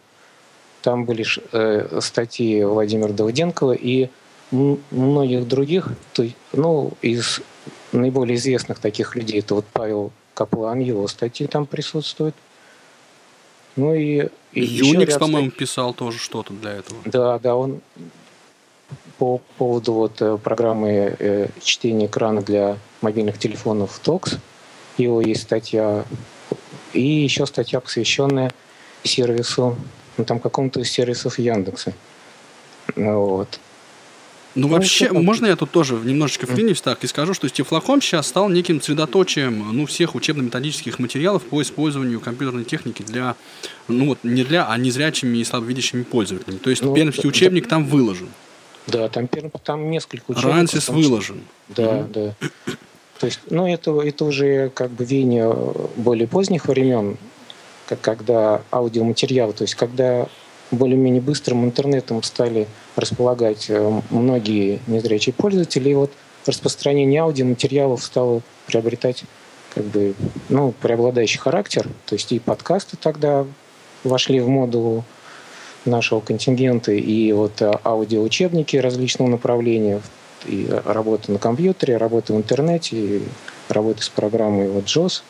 Speaker 5: там были э, статьи Владимира Давыденкова и многих других, то, ну, из наиболее известных таких людей, это вот Павел Каплан, его статьи там присутствуют. Ну и, и
Speaker 3: Юникс, по-моему, писал тоже что-то для этого.
Speaker 5: Да, да, он по поводу вот э, программы э, чтения экрана для мобильных телефонов TOX, его есть статья, и еще статья, посвященная сервису ну, там какому-то из сервисов Яндекса. Вот.
Speaker 3: Ну, вообще, можно я тут тоже немножечко вклинюсь так и скажу, что Тифлоком сейчас стал неким средоточием ну, всех учебно-методических материалов по использованию компьютерной техники для, ну вот, не для, а незрячими и слабовидящими пользователями. То есть ну, пермский учебник там выложен.
Speaker 5: Да, там, там несколько учебников.
Speaker 3: Рансис выложен.
Speaker 5: Да, да. То есть, ну, это, это уже как бы веяние более поздних времен, как когда аудиоматериалы, то есть когда более-менее быстрым интернетом стали располагать э, многие незрячие пользователи, и вот распространение аудиоматериалов стало приобретать как бы, ну, преобладающий характер. То есть и подкасты тогда вошли в моду нашего контингента, и вот э, аудиоучебники различного направления, и работа на компьютере, работа в интернете, и работа с программой вот JOS,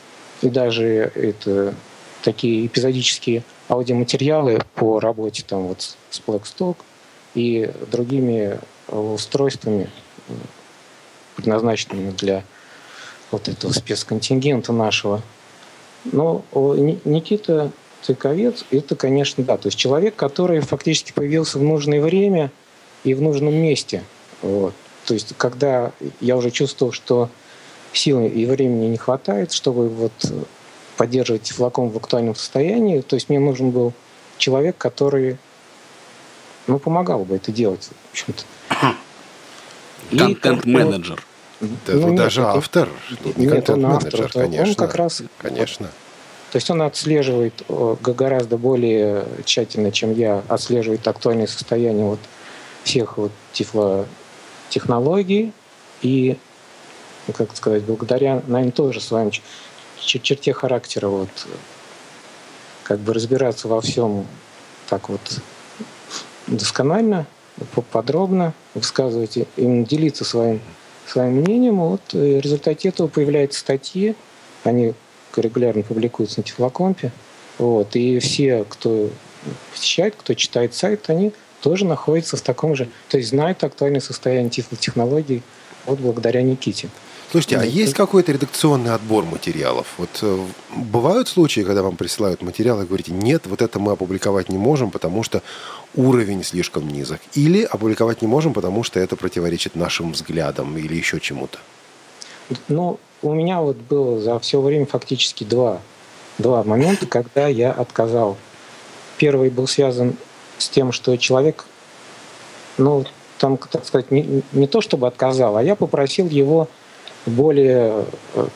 Speaker 5: и даже это такие эпизодические аудиоматериалы по работе там вот с Blackstock, и другими устройствами, предназначенными для вот этого спецконтингента нашего. Но Никита Цыковец – это, конечно, да, то есть человек, который фактически появился в нужное время и в нужном месте. Вот. То есть когда я уже чувствовал, что сил и времени не хватает, чтобы вот поддерживать флакон в актуальном состоянии, то есть мне нужен был человек, который ну, помогал бы это делать, в общем-то.
Speaker 3: Контент-менеджер.
Speaker 2: Да, ну, нет, даже это, автор,
Speaker 5: не нет, он автор,
Speaker 2: конечно.
Speaker 5: Он как раз,
Speaker 2: конечно.
Speaker 5: То есть он отслеживает гораздо более тщательно, чем я, отслеживает актуальное состояние вот всех вот тифлотехнологий и, ну, как сказать, благодаря, наверное, тоже с вами черте характера вот как бы разбираться во всем так вот досконально, подробно высказывать, именно делиться своим, своим мнением. Вот в результате этого появляются статьи, они регулярно публикуются на Тифлокомпе. Вот, и все, кто посещает, кто читает сайт, они тоже находятся в таком же, то есть знают актуальное состояние тифлотехнологий вот благодаря Никите.
Speaker 2: Слушайте, а есть какой-то редакционный отбор материалов? Вот э, бывают случаи, когда вам присылают материалы и говорите, нет, вот это мы опубликовать не можем, потому что уровень слишком низок. Или опубликовать не можем, потому что это противоречит нашим взглядам или еще чему-то.
Speaker 5: Ну, у меня вот было за все время фактически два, два момента, когда я отказал. Первый был связан с тем, что человек, ну, там, так сказать, не, не то чтобы отказал, а я попросил его более э,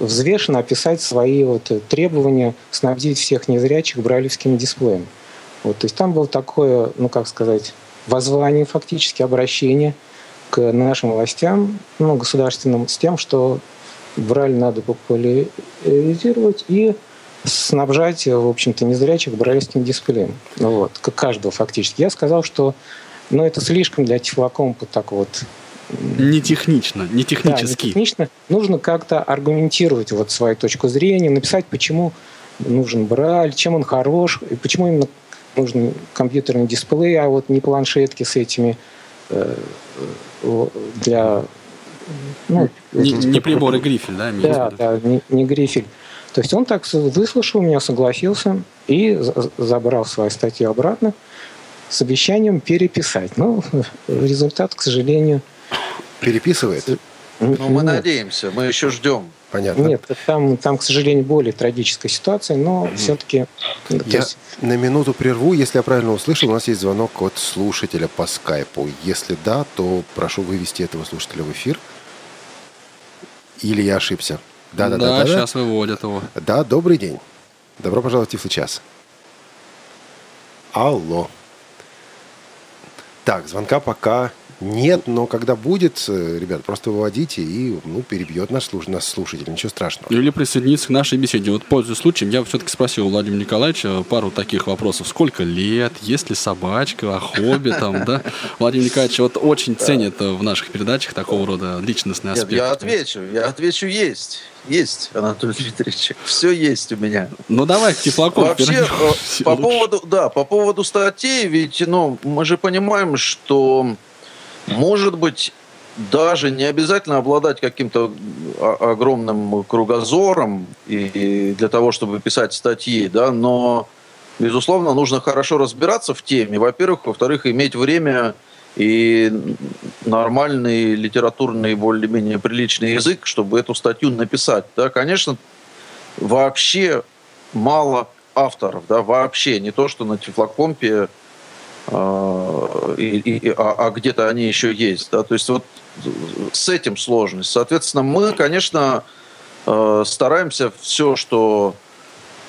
Speaker 5: взвешенно описать свои вот требования, снабдить всех незрячих брайлевским дисплеем. Вот, то есть там было такое, ну как сказать, воззвание фактически, обращение к нашим властям, ну, государственным, с тем, что Брайль надо популяризировать и снабжать, в общем-то, незрячих брайлевским дисплеем. Вот, каждого фактически. Я сказал, что ну, это слишком для тифлокомпа так вот
Speaker 3: не технично, не технически.
Speaker 5: Да, не технично. Нужно как-то аргументировать вот свою точку зрения, написать, почему нужен Брайль, чем он хорош, и почему именно нужен компьютерный дисплей, а вот не планшетки с этими э, для...
Speaker 3: Ну, не, не приборы грифель, да?
Speaker 5: Да, да, не, не грифель. То есть он так выслушал меня, согласился и забрал свою статью обратно с обещанием переписать. Но результат, к сожалению,
Speaker 2: переписывает?
Speaker 6: Ну, мы Нет. надеемся, мы еще ждем.
Speaker 2: Понятно.
Speaker 5: Нет, там, там, к сожалению, более трагическая ситуация, но mm все-таки...
Speaker 2: Я есть... на минуту прерву. Если я правильно услышал, у нас есть звонок от слушателя по скайпу. Если да, то прошу вывести этого слушателя в эфир. Или я ошибся?
Speaker 3: Да, да, да. Да, сейчас да. выводят его.
Speaker 2: Да, добрый день. Добро пожаловать в Тифлый час. Алло. Так, звонка пока нет, но когда будет, э, ребят, просто выводите и ну, перебьет наш, слуш... нас слушатель, ничего страшного.
Speaker 3: Или присоединиться к нашей беседе. Вот, пользуясь случаем, я все-таки спросил у Владимира Николаевича пару таких вопросов. Сколько лет, есть ли собачка, о хобби там, да? Владимир Николаевич вот очень ценит в наших передачах такого рода личностные аспекты.
Speaker 6: я отвечу, я отвечу, есть. Есть, Анатолий Дмитриевич. Все есть у меня.
Speaker 3: Ну давай к.
Speaker 6: Вообще, э, по поводу, да, по поводу статей, ведь ну, мы же понимаем, что может быть, даже не обязательно обладать каким-то огромным кругозором и для того, чтобы писать статьи, да, но, безусловно, нужно хорошо разбираться в теме, во-первых, во-вторых, иметь время и нормальный литературный, более-менее приличный язык, чтобы эту статью написать. Да, конечно, вообще мало авторов, да, вообще не то, что на Тифлокомпе а, и, и, а, а где-то они еще есть. Да? То есть вот с этим сложность. Соответственно, мы, конечно, э, стараемся все, что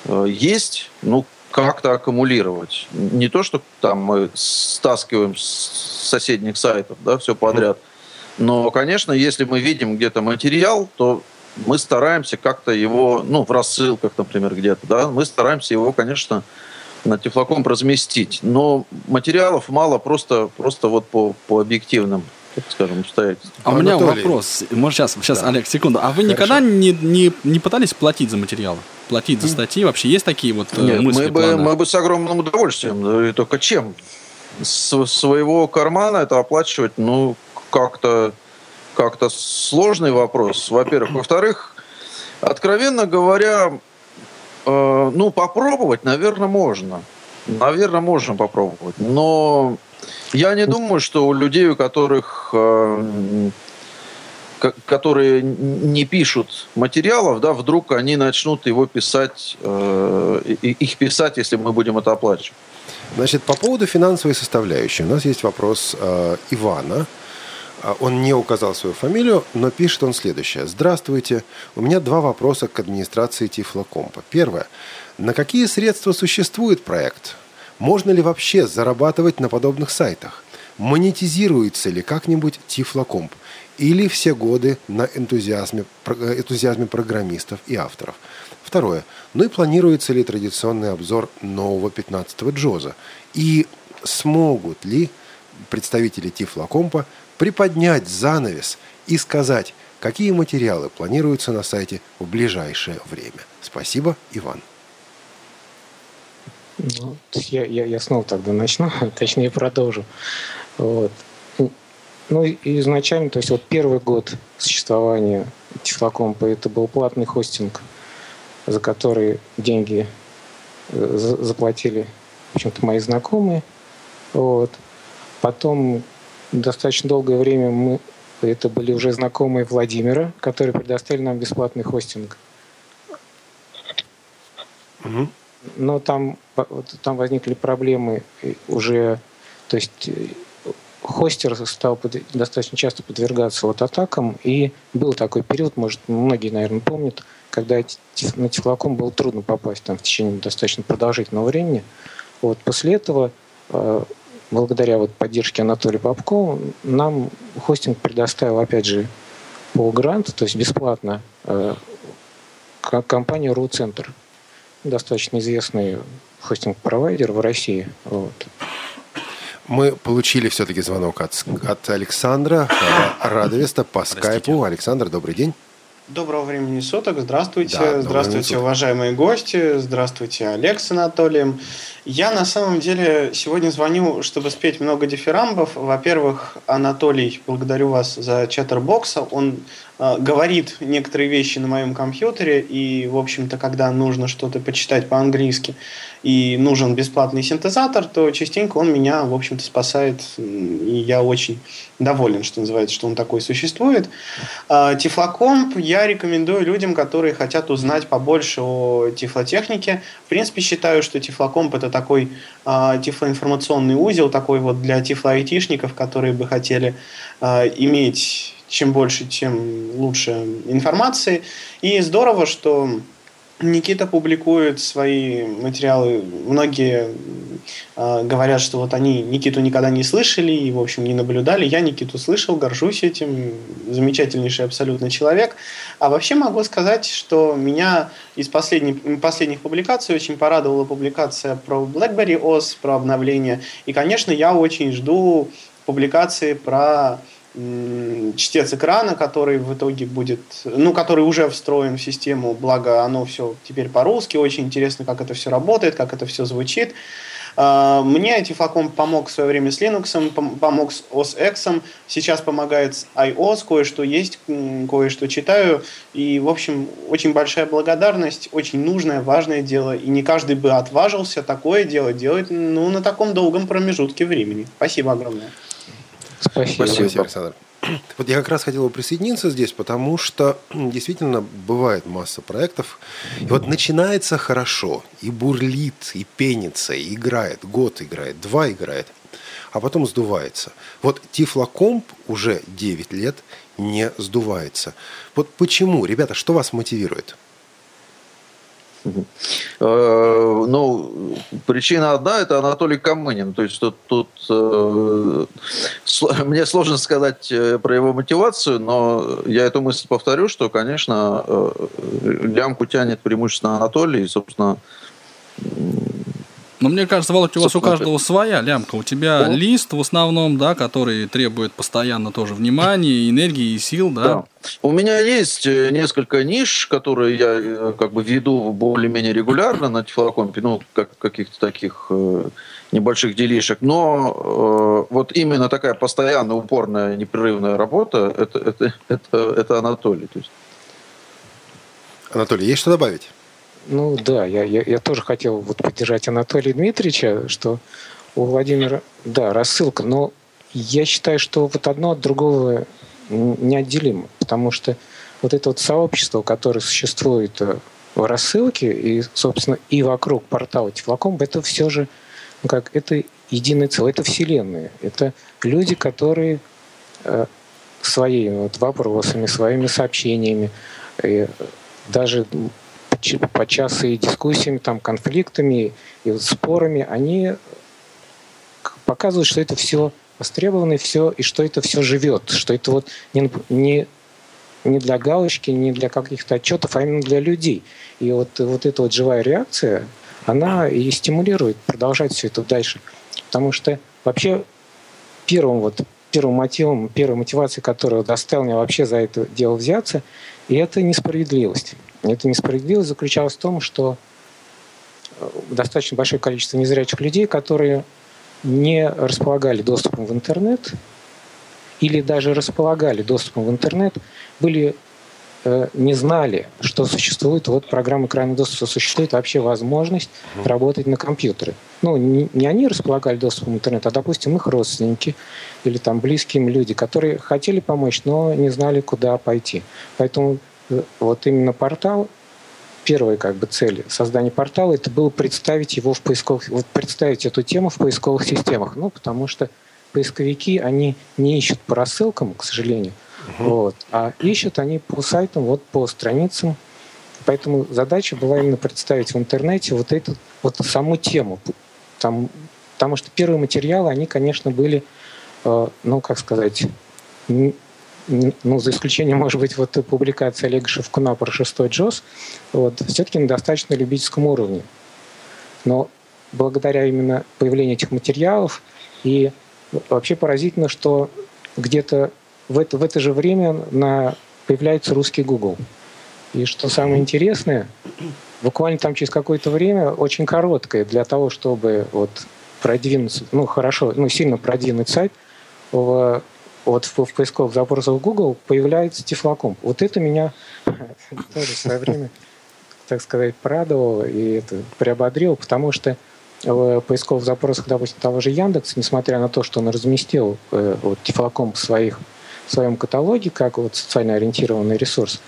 Speaker 6: э, есть, ну, как-то аккумулировать. Не то, что там мы стаскиваем с соседних сайтов, да, все подряд. Но, конечно, если мы видим где-то материал, то мы стараемся как-то его, ну, в рассылках, например, где-то, да, мы стараемся его, конечно, на тефлоком разместить. Но материалов мало просто, просто вот по, по объективным так скажем, обстоятельствам.
Speaker 3: А у меня Анатолий. вопрос. Может, сейчас, сейчас, да. Олег, секунду. А вы Хорошо. никогда не, не, не пытались платить за материалы? Платить за статьи? Вообще есть такие вот э,
Speaker 6: Нет,
Speaker 3: мысли,
Speaker 6: мы бы, мы бы с огромным удовольствием. Только чем? с своего кармана это оплачивать, ну, как-то как-то сложный вопрос, во-первых. Во-вторых, откровенно говоря, э, ну, попробовать, наверное, можно. Наверное, можно попробовать. Но я не думаю, что у людей, у которых э, которые не пишут материалов, да, вдруг они начнут его писать, э, их писать, если мы будем это оплачивать.
Speaker 2: Значит, по поводу финансовой составляющей у нас есть вопрос э, Ивана. Он не указал свою фамилию, но пишет он следующее. Здравствуйте. У меня два вопроса к администрации Тифлокомпа. Первое. На какие средства существует проект? Можно ли вообще зарабатывать на подобных сайтах? Монетизируется ли как-нибудь Тифлокомп? Или все годы на энтузиазме, энтузиазме программистов и авторов? Второе. Ну и планируется ли традиционный обзор нового 15-го Джоза? И смогут ли представители Тифлокомпа приподнять занавес и сказать, какие материалы планируются на сайте в ближайшее время? Спасибо, Иван.
Speaker 5: Ну, я, я, я снова тогда начну, точнее продолжу. Вот. Ну, изначально, то есть вот первый год существования Тифлокомпа это был платный хостинг, за который деньги э, заплатили, в общем-то, мои знакомые. Вот. Потом достаточно долгое время мы это были уже знакомые Владимира, которые предоставили нам бесплатный хостинг. Угу. Но там, там возникли проблемы уже, то есть э, хостер стал под, достаточно часто подвергаться вот атакам, и был такой период, может, многие, наверное, помнят, когда на Тифлоком было трудно попасть там в течение достаточно продолжительного времени. Вот после этого, э, благодаря вот поддержке Анатолия Попко, нам хостинг предоставил, опять же, по гранту, то есть бесплатно, э, компания RU-центр, достаточно известный хостинг-провайдер в России. Вот.
Speaker 2: Мы получили все-таки звонок от, от Александра э, Радовеста по скайпу. Александр, добрый день.
Speaker 9: Доброго времени суток. Здравствуйте. Да, Здравствуйте, уважаемые гости. Здравствуйте, Олег с Анатолием. Я на самом деле сегодня звоню, чтобы спеть много дифирамбов. Во-первых, Анатолий, благодарю вас за чаттербокса. Он говорит некоторые вещи на моем компьютере, и, в общем-то, когда нужно что-то почитать по-английски и нужен бесплатный синтезатор, то частенько он меня, в общем-то, спасает, и я очень доволен, что называется, что он такой существует. Э, Тифлокомп я рекомендую людям, которые хотят узнать побольше о тифлотехнике. В принципе, считаю, что Тифлокомп это такой э, тифлоинформационный узел, такой вот для тифлоайтишников, которые бы хотели э, иметь чем больше, тем лучше информации. И здорово, что Никита публикует свои материалы. Многие э, говорят, что вот они Никиту никогда не слышали и, в общем, не наблюдали. Я Никиту слышал, горжусь этим. Замечательнейший абсолютно человек. А вообще могу сказать, что меня из последних, последних публикаций очень порадовала публикация про BlackBerry OS, про обновление. И, конечно, я очень жду публикации про чтец экрана, который в итоге будет, ну, который уже встроен в систему, благо оно все теперь по-русски, очень интересно, как это все работает, как это все звучит. А, мне Тифлоком помог в свое время с Linux, помог с OS X, сейчас помогает с iOS, кое-что есть, кое-что читаю. И, в общем, очень большая благодарность, очень нужное, важное дело. И не каждый бы отважился такое дело делать ну, на таком долгом промежутке времени. Спасибо огромное.
Speaker 2: Спасибо, Спасибо Александр. Вот я как раз хотел бы присоединиться здесь, потому что действительно бывает масса проектов. И вот начинается хорошо, и бурлит, и пенится, и играет, год играет, два играет, а потом сдувается. Вот Тифлокомп уже 9 лет не сдувается. Вот почему? Ребята, что вас мотивирует?
Speaker 6: Э, ну, причина одна – это Анатолий Камынин. То есть тут, тут э, мне сложно сказать э, про его мотивацию, но я эту мысль повторю, что, конечно, лямку тянет преимущественно Анатолий, и, собственно,
Speaker 3: Но мне кажется, Володь, у вас у каждого своя лямка. У тебя ну? лист в основном, да, который требует постоянно тоже внимания, энергии и сил, да? да.
Speaker 6: У меня есть э, несколько ниш, которые я э, как бы веду более-менее регулярно на Тифлокомпе, ну, как каких-то таких э, небольших делишек. Но э, вот именно такая постоянная, упорная, непрерывная работа, это, это, это, это Анатолий. То есть.
Speaker 2: Анатолий, есть что добавить?
Speaker 5: Ну да, я, я, я тоже хотел вот поддержать Анатолия Дмитриевича, что у Владимира, да, рассылка, но я считаю, что вот одно от другого неотделимо, потому что вот это вот сообщество, которое существует э, в рассылке и, собственно, и вокруг портала Тифлоком, это все же, ну как, это единое целое, это вселенная. Это люди, которые э, своими вот вопросами, своими сообщениями, и даже подчас и дискуссиями, там, конфликтами и спорами, они показывают, что это все востребовано, все, и что это все живет, что это вот не, не, не для галочки, не для каких-то отчетов, а именно для людей. И вот, вот эта вот живая реакция, она и стимулирует продолжать все это дальше. Потому что вообще первым вот первым мотивом, первой мотивацией, которая заставила меня вообще за это дело взяться, и это несправедливость. Эта несправедливость заключалась в том, что э, достаточно большое количество незрячих людей, которые не располагали доступом в интернет или даже располагали доступом в интернет, были э, не знали, что существует вот программа экранного доступа, существует вообще возможность работать на компьютере. Ну, не, не они располагали доступом в интернет, а, допустим, их родственники или там близкие им люди, которые хотели помочь, но не знали, куда пойти. Поэтому вот именно портал, первая как бы цель создания портала, это было представить его в поисковых, вот представить эту тему в поисковых системах. Ну, потому что поисковики, они не ищут по рассылкам, к сожалению, угу. вот, а ищут они по сайтам, вот по страницам. Поэтому задача была именно представить в интернете вот эту вот саму тему. Там, потому что первые материалы, они, конечно, были, э, ну, как сказать, ну, за исключением, может быть, вот публикации Олега Шевкуна про шестой Джос, вот, все-таки на достаточно любительском уровне. Но благодаря именно появлению этих материалов и вообще поразительно, что где-то в это, в это же время на, появляется русский Google. И что самое интересное, буквально там через какое-то время, очень короткое, для того, чтобы вот продвинуться, ну хорошо, ну сильно продвинуть сайт, в вот в, в поисковых запросах Google появляется Тифлокомп. Вот это меня тоже в свое время, так сказать, порадовало и это приободрило, потому что в поисковых запросах, допустим, того же Яндекса, несмотря на то, что он разместил э, вот, Тифлокомп в, своих, в своем каталоге, как вот социально ориентированный ресурс,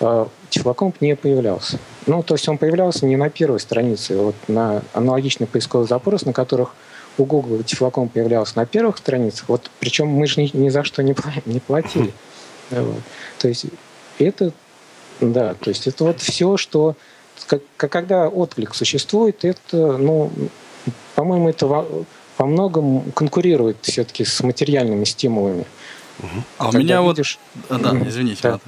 Speaker 5: э, Тифлокомп не появлялся. Ну, то есть он появлялся не на первой странице, вот на аналогичный поисковый запрос, на которых у Google Тифлоком появлялся на первых страницах, вот причем мы же ни, ни за что не, не платили. Вот. То есть это, да, то есть это вот все, что как, когда отклик существует, это, ну, по-моему, это во, во многом конкурирует все-таки с материальными стимулами.
Speaker 3: А у меня видишь... вот, да, извините, да.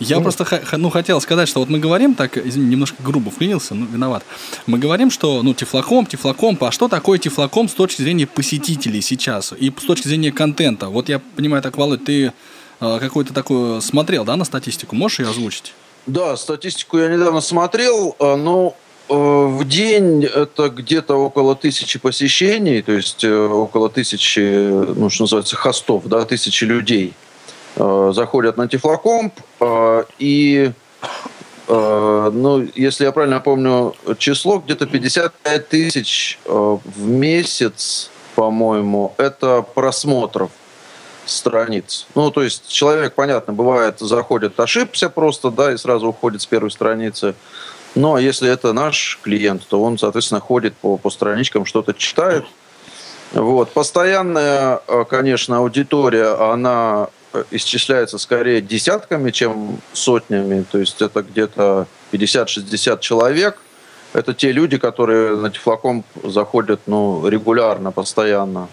Speaker 3: Я ну, просто ну, хотел сказать, что вот мы говорим, так, извини, немножко грубо вклинился, ну, виноват. Мы говорим, что, ну, тифлоком, тифлоком, а что такое тифлоком с точки зрения посетителей сейчас и с точки зрения контента? Вот я понимаю, так, Володь, ты э, какой-то такой смотрел, да, на статистику? Можешь ее озвучить?
Speaker 6: Да, статистику я недавно смотрел, а, но э, в день это где-то около тысячи посещений, то есть э, около тысячи, ну, что называется, хостов, да, тысячи людей – заходят на Тифлокомп, э, и, э, ну, если я правильно помню число, где-то 55 тысяч в месяц, по-моему, это просмотров страниц. Ну, то есть человек, понятно, бывает, заходит, ошибся просто, да, и сразу уходит с первой страницы. Но если это наш клиент, то он, соответственно, ходит по, по страничкам, что-то читает. Вот. Постоянная, конечно, аудитория, она исчисляется скорее десятками, чем сотнями. То есть это где-то 50-60 человек. Это те люди, которые на Тифлоком заходят ну, регулярно, постоянно.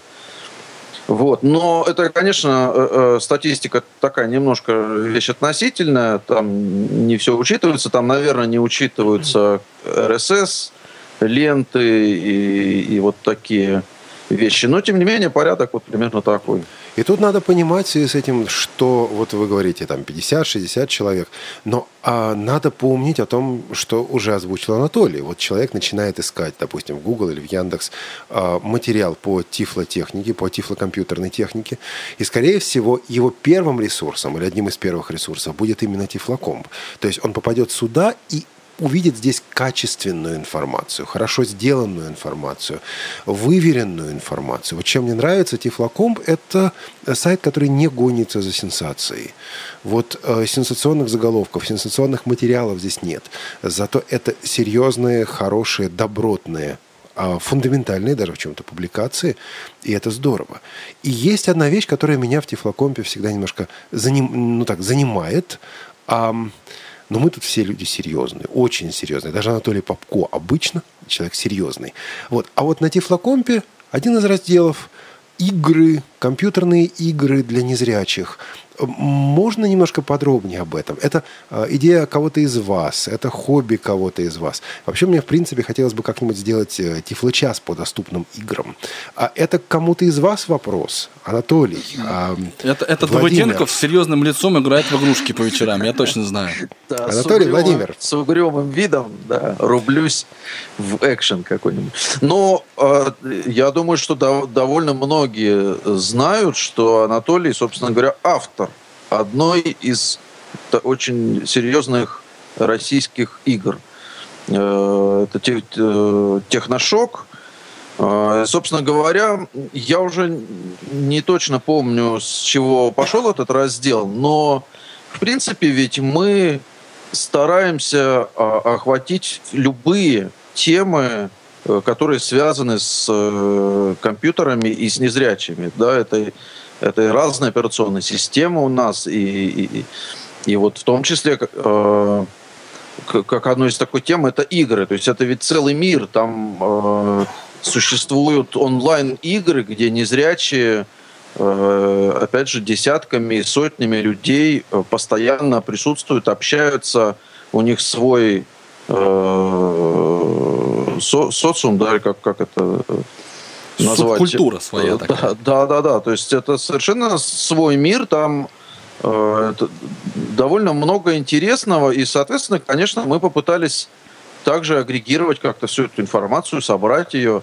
Speaker 6: Вот. Но это, конечно, э, э, статистика такая немножко вещь относительная. Там не все учитывается. Там, наверное, не учитываются РСС, ленты и, и вот такие вещи. Но, тем не менее, порядок вот примерно такой.
Speaker 2: И тут надо понимать в связи с этим, что вот вы говорите, там 50-60 человек, но а, надо помнить о том, что уже озвучил Анатолий. Вот человек начинает искать, допустим, в Google или в Яндекс а, материал по тифлотехнике, по тифлокомпьютерной технике, и, скорее всего, его первым ресурсом или одним из первых ресурсов будет именно тифлокомп. То есть он попадет сюда и увидит здесь качественную информацию, хорошо сделанную информацию, выверенную информацию. Вот чем мне нравится Тифлокомп, это сайт, который не гонится за сенсацией. Вот э, сенсационных заголовков, сенсационных материалов здесь нет. Зато это серьезные, хорошие, добротные а фундаментальные даже в чем-то публикации, и это здорово. И есть одна вещь, которая меня в Тифлокомпе всегда немножко заним, ну так, занимает. Но мы тут все люди серьезные, очень серьезные. Даже Анатолий Попко обычно человек серьезный. Вот. А вот на Тифлокомпе один из разделов игры, компьютерные игры для незрячих. Можно немножко подробнее об этом? Это э, идея кого-то из вас, это хобби кого-то из вас. Вообще мне, в принципе, хотелось бы как-нибудь сделать э, тифлочас по доступным играм. А это кому-то из вас вопрос? Анатолий?
Speaker 3: А, это это Давыденков с серьезным лицом играет в игрушки по вечерам, я точно знаю.
Speaker 2: Да, Анатолий, с угрюмым, Владимир.
Speaker 6: С угрюмым видом, да, рублюсь в экшен какой-нибудь. Но э, я думаю, что дов- довольно многие знают, что Анатолий, собственно говоря, автор одной из очень серьезных российских игр. Э, это э, техношок. Э, собственно говоря, я уже не точно помню, с чего пошел этот раздел, но в принципе ведь мы стараемся а, охватить любые темы, которые связаны с компьютерами и с незрячими. Да, это это разные операционные системы у нас, и, и, и вот в том числе э, как одной из такой тем это игры. То есть это ведь целый мир. Там э, существуют онлайн-игры, где незрячие, э, опять же, десятками и сотнями людей э, постоянно присутствуют, общаются. У них свой э, со, социум, да, как, как это
Speaker 3: назвать. Культура своя такая.
Speaker 6: Да, да, да. То есть это совершенно свой мир, там э, довольно много интересного, и, соответственно, конечно, мы попытались также агрегировать как-то всю эту информацию, собрать ее.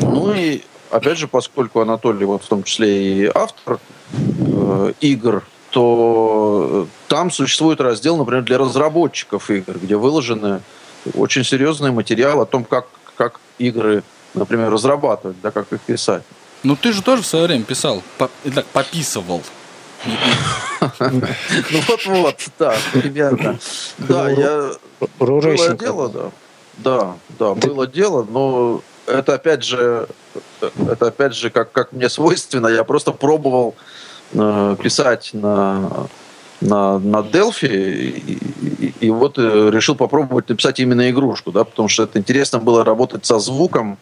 Speaker 6: Ну и, опять же, поскольку Анатолий, вот в том числе и автор э, игр, то там существует раздел, например, для разработчиков игр, где выложены очень серьезный материал о том, как, как игры например, разрабатывать, да, как их писать.
Speaker 3: Ну, ты же тоже в свое время писал, по, так, пописывал.
Speaker 6: Ну вот-вот, да, примерно. Да, я... Было дело, да. Да, да, было дело, но это опять же, это опять же, как, как мне свойственно, я просто пробовал э, писать на на, на Delphi и, и, и вот э, решил попробовать написать именно игрушку, да, потому что это интересно было работать со звуком,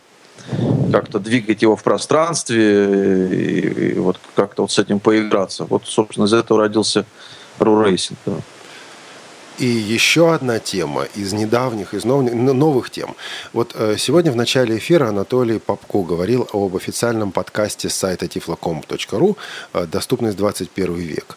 Speaker 6: как-то двигать его в пространстве и, и вот как-то вот с этим поиграться. Вот, собственно, из этого родился Рурейсинг. Да.
Speaker 2: И еще одна тема из недавних, из новых, новых тем. Вот э, сегодня в начале эфира Анатолий Попко говорил об официальном подкасте сайта tiflocomp.ru э, «Доступность 21 век».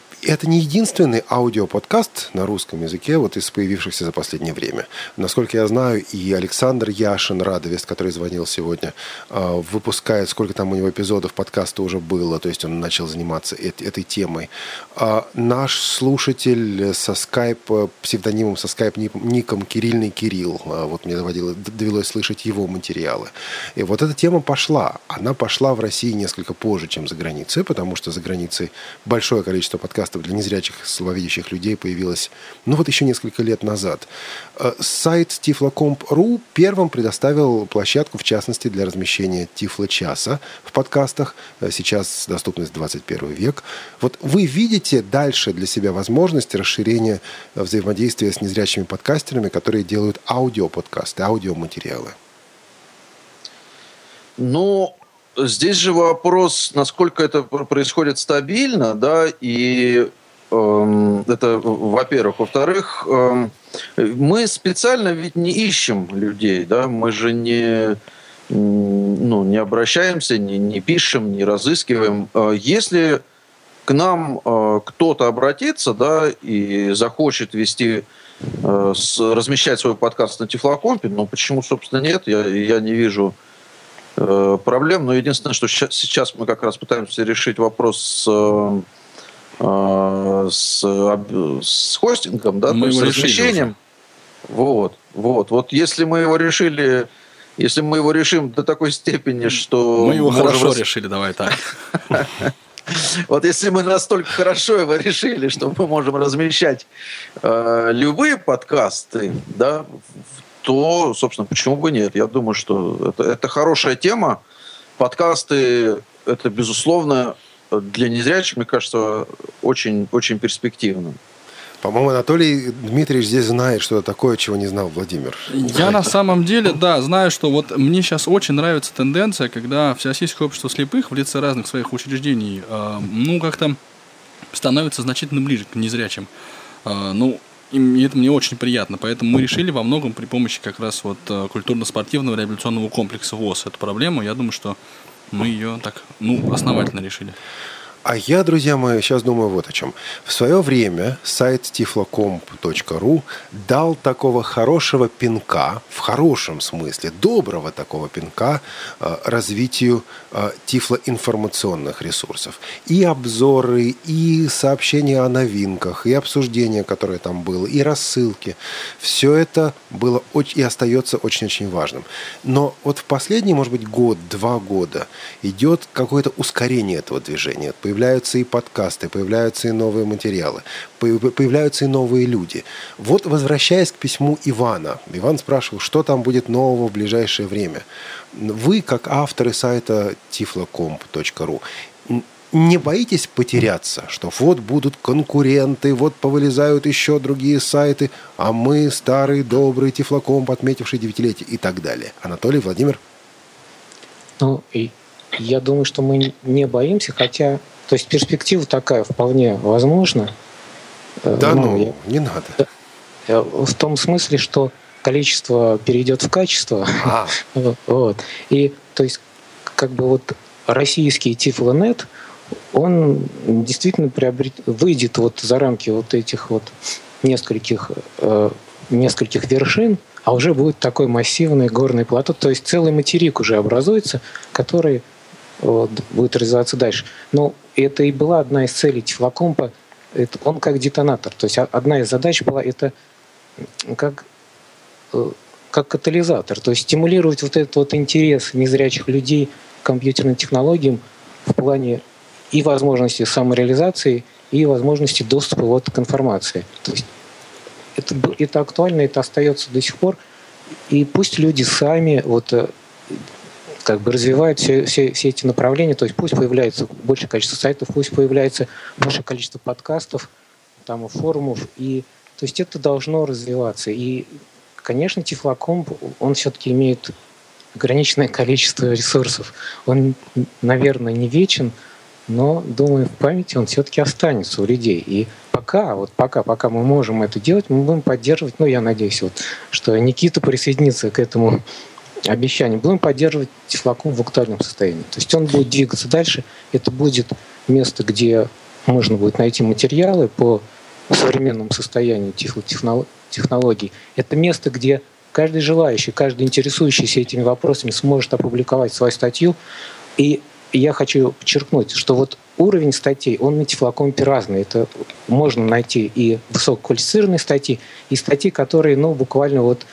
Speaker 2: Это не единственный аудиоподкаст на русском языке вот из появившихся за последнее время. Насколько я знаю, и Александр Яшин, Радовест, который звонил сегодня, а, выпускает, сколько там у него эпизодов подкаста уже было, то есть он начал заниматься этой темой. А наш слушатель со скайп, псевдонимом со скайп ником Кирильный Кирилл, а, вот мне доводилось, довелось слышать его материалы. И вот эта тема пошла. Она пошла в России несколько позже, чем за границей, потому что за границей большое количество подкастов подкастов для незрячих слабовидящих людей появилась, ну вот еще несколько лет назад. Э, сайт tiflocomp.ru первым предоставил площадку, в частности, для размещения Тифло-часа в подкастах. Э, сейчас доступность 21 век. Вот вы видите дальше для себя возможность расширения э, взаимодействия с незрячими подкастерами, которые делают аудиоподкасты, аудиоматериалы?
Speaker 6: Ну, Здесь же вопрос, насколько это происходит стабильно, да, и эм, это во-первых. Во-вторых, эм, мы специально ведь не ищем людей, да, мы же не ну, не обращаемся, не, не пишем, не разыскиваем. Э, если к нам э, кто-то обратится, да, и захочет вести, э, с, размещать свой подкаст на Тифлокомпе, ну, почему, собственно, нет, я, я не вижу э, проблем. Но единственное, что сейчас, мы как раз пытаемся решить вопрос с, э, с, с хостингом, да,
Speaker 3: мы
Speaker 6: то есть с размещением. Вот, вот. Вот если мы его решили если мы его решим до такой степени, что...
Speaker 3: Мы его хорошо рас... решили, давай так.
Speaker 6: Вот если мы настолько хорошо его решили, что мы можем размещать э, любые подкасты, да, то, собственно, почему бы нет? Я думаю, что это, это хорошая тема. Подкасты – это, безусловно, для незрячих, мне кажется, очень, очень перспективно.
Speaker 2: По-моему, Анатолий Дмитриевич здесь знает что-то такое, чего не знал Владимир.
Speaker 3: Я на самом деле, да, знаю, что вот мне сейчас очень нравится тенденция, когда Всероссийское общество слепых в лице разных своих учреждений, э, ну, как-то становится значительно ближе к незрячим. Э, ну, и это мне очень приятно. Поэтому мы решили во многом при помощи как раз вот э, культурно-спортивного реабилитационного комплекса ВОЗ эту проблему. Я думаю, что мы ее так, ну, основательно решили.
Speaker 2: А я, друзья мои, сейчас думаю вот о чем. В свое время сайт tiflocomp.ru дал такого хорошего пинка, в хорошем смысле, доброго такого пинка э, развитию тифлоинформационных ресурсов. И обзоры, и сообщения о новинках, и обсуждения, которые там было, и рассылки. Все это было и остается очень-очень важным. Но вот в последний, может быть, год, два года идет какое-то ускорение этого движения появляются и подкасты, появляются и новые материалы, появляются и новые люди. Вот возвращаясь к письму Ивана. Иван спрашивал, что там будет нового в ближайшее время. Вы, как авторы сайта tiflocomp.ru, не боитесь потеряться, что вот будут конкуренты, вот повылезают еще другие сайты, а мы, старый добрый Тифлокомп, отметивший девятилетие и так далее. Анатолий, Владимир?
Speaker 5: Ну, и я думаю, что мы не боимся, хотя то есть перспектива такая вполне возможна.
Speaker 2: Э, да ну, ну я, не надо.
Speaker 5: В том смысле, что количество перейдет в качество. А. вот. И то есть как бы вот российский Тифлонет, он действительно приобрет, выйдет вот за рамки вот этих вот нескольких, э, нескольких вершин, а уже будет такой массивный горный плато, то есть целый материк уже образуется, который вот, будет развиваться дальше. Но это и была одна из целей Тифлокомпа. Это он как детонатор. То есть одна из задач была это как, как катализатор. То есть стимулировать вот этот вот интерес незрячих людей к компьютерным технологиям в плане и возможности самореализации, и возможности доступа вот к информации. То есть это, это актуально, это остается до сих пор. И пусть люди сами вот э, как бы развивают все, все, все эти направления, то есть пусть появляется большее количество сайтов, пусть появляется большее количество подкастов, там, форумов, и то есть это должно развиваться. И, конечно, Тифлокомп, он все-таки имеет ограниченное количество ресурсов. Он, наверное, не вечен, но, думаю, в памяти он все-таки останется у людей. И пока, вот пока, пока мы можем это делать, мы будем поддерживать, ну, я надеюсь, вот, что Никита присоединится к этому обещание, будем поддерживать Тифлоком в актуальном состоянии. То есть он будет двигаться дальше. Это будет место, где можно будет найти материалы по современному состоянию технологий. Это место, где каждый желающий, каждый интересующийся этими вопросами сможет опубликовать свою статью. И я хочу подчеркнуть, что вот уровень статей, он на Тифлокомпе разный. Это можно найти и высококвалифицированные статьи, и статьи, которые, ну, буквально вот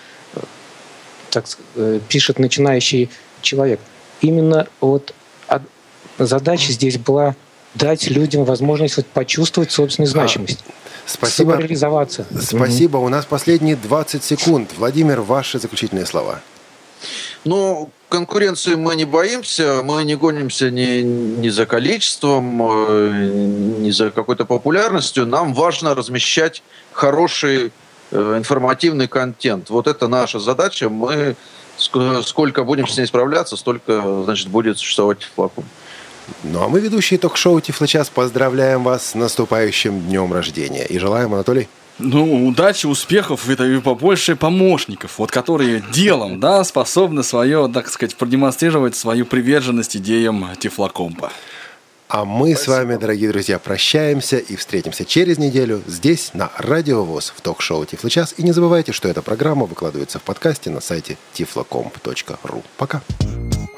Speaker 5: так э, пишет начинающий человек. Именно вот задача здесь была дать людям возможность вот почувствовать собственную значимость.
Speaker 2: Спасибо.
Speaker 5: Самореализоваться.
Speaker 2: Спасибо. У нас последние 20 секунд. Владимир, ваши заключительные слова.
Speaker 6: Ну, конкуренции мы не боимся, мы не гонимся ни, ни за количеством, э, ни за какой-то популярностью. Нам важно размещать хороший Э, информативный контент. Вот это наша задача. Мы сколько будем с ней справляться, столько, значит, будет существовать флакон.
Speaker 2: Ну а мы, ведущие ток-шоу Тифлочас, поздравляем вас с наступающим днем рождения. И желаем, Анатолий,
Speaker 3: ну, удачи, успехов и побольше помощников, вот которые делом, да, способны свое, так сказать, продемонстрировать свою приверженность идеям Тифлокомпа.
Speaker 2: А мы Спасибо. с вами, дорогие друзья, прощаемся и встретимся через неделю здесь, на Радио ВОЗ, в ток-шоу Тифлочас. И не забывайте, что эта программа выкладывается в подкасте на сайте tiflocomp.ru. Пока.
Speaker 1: Тифло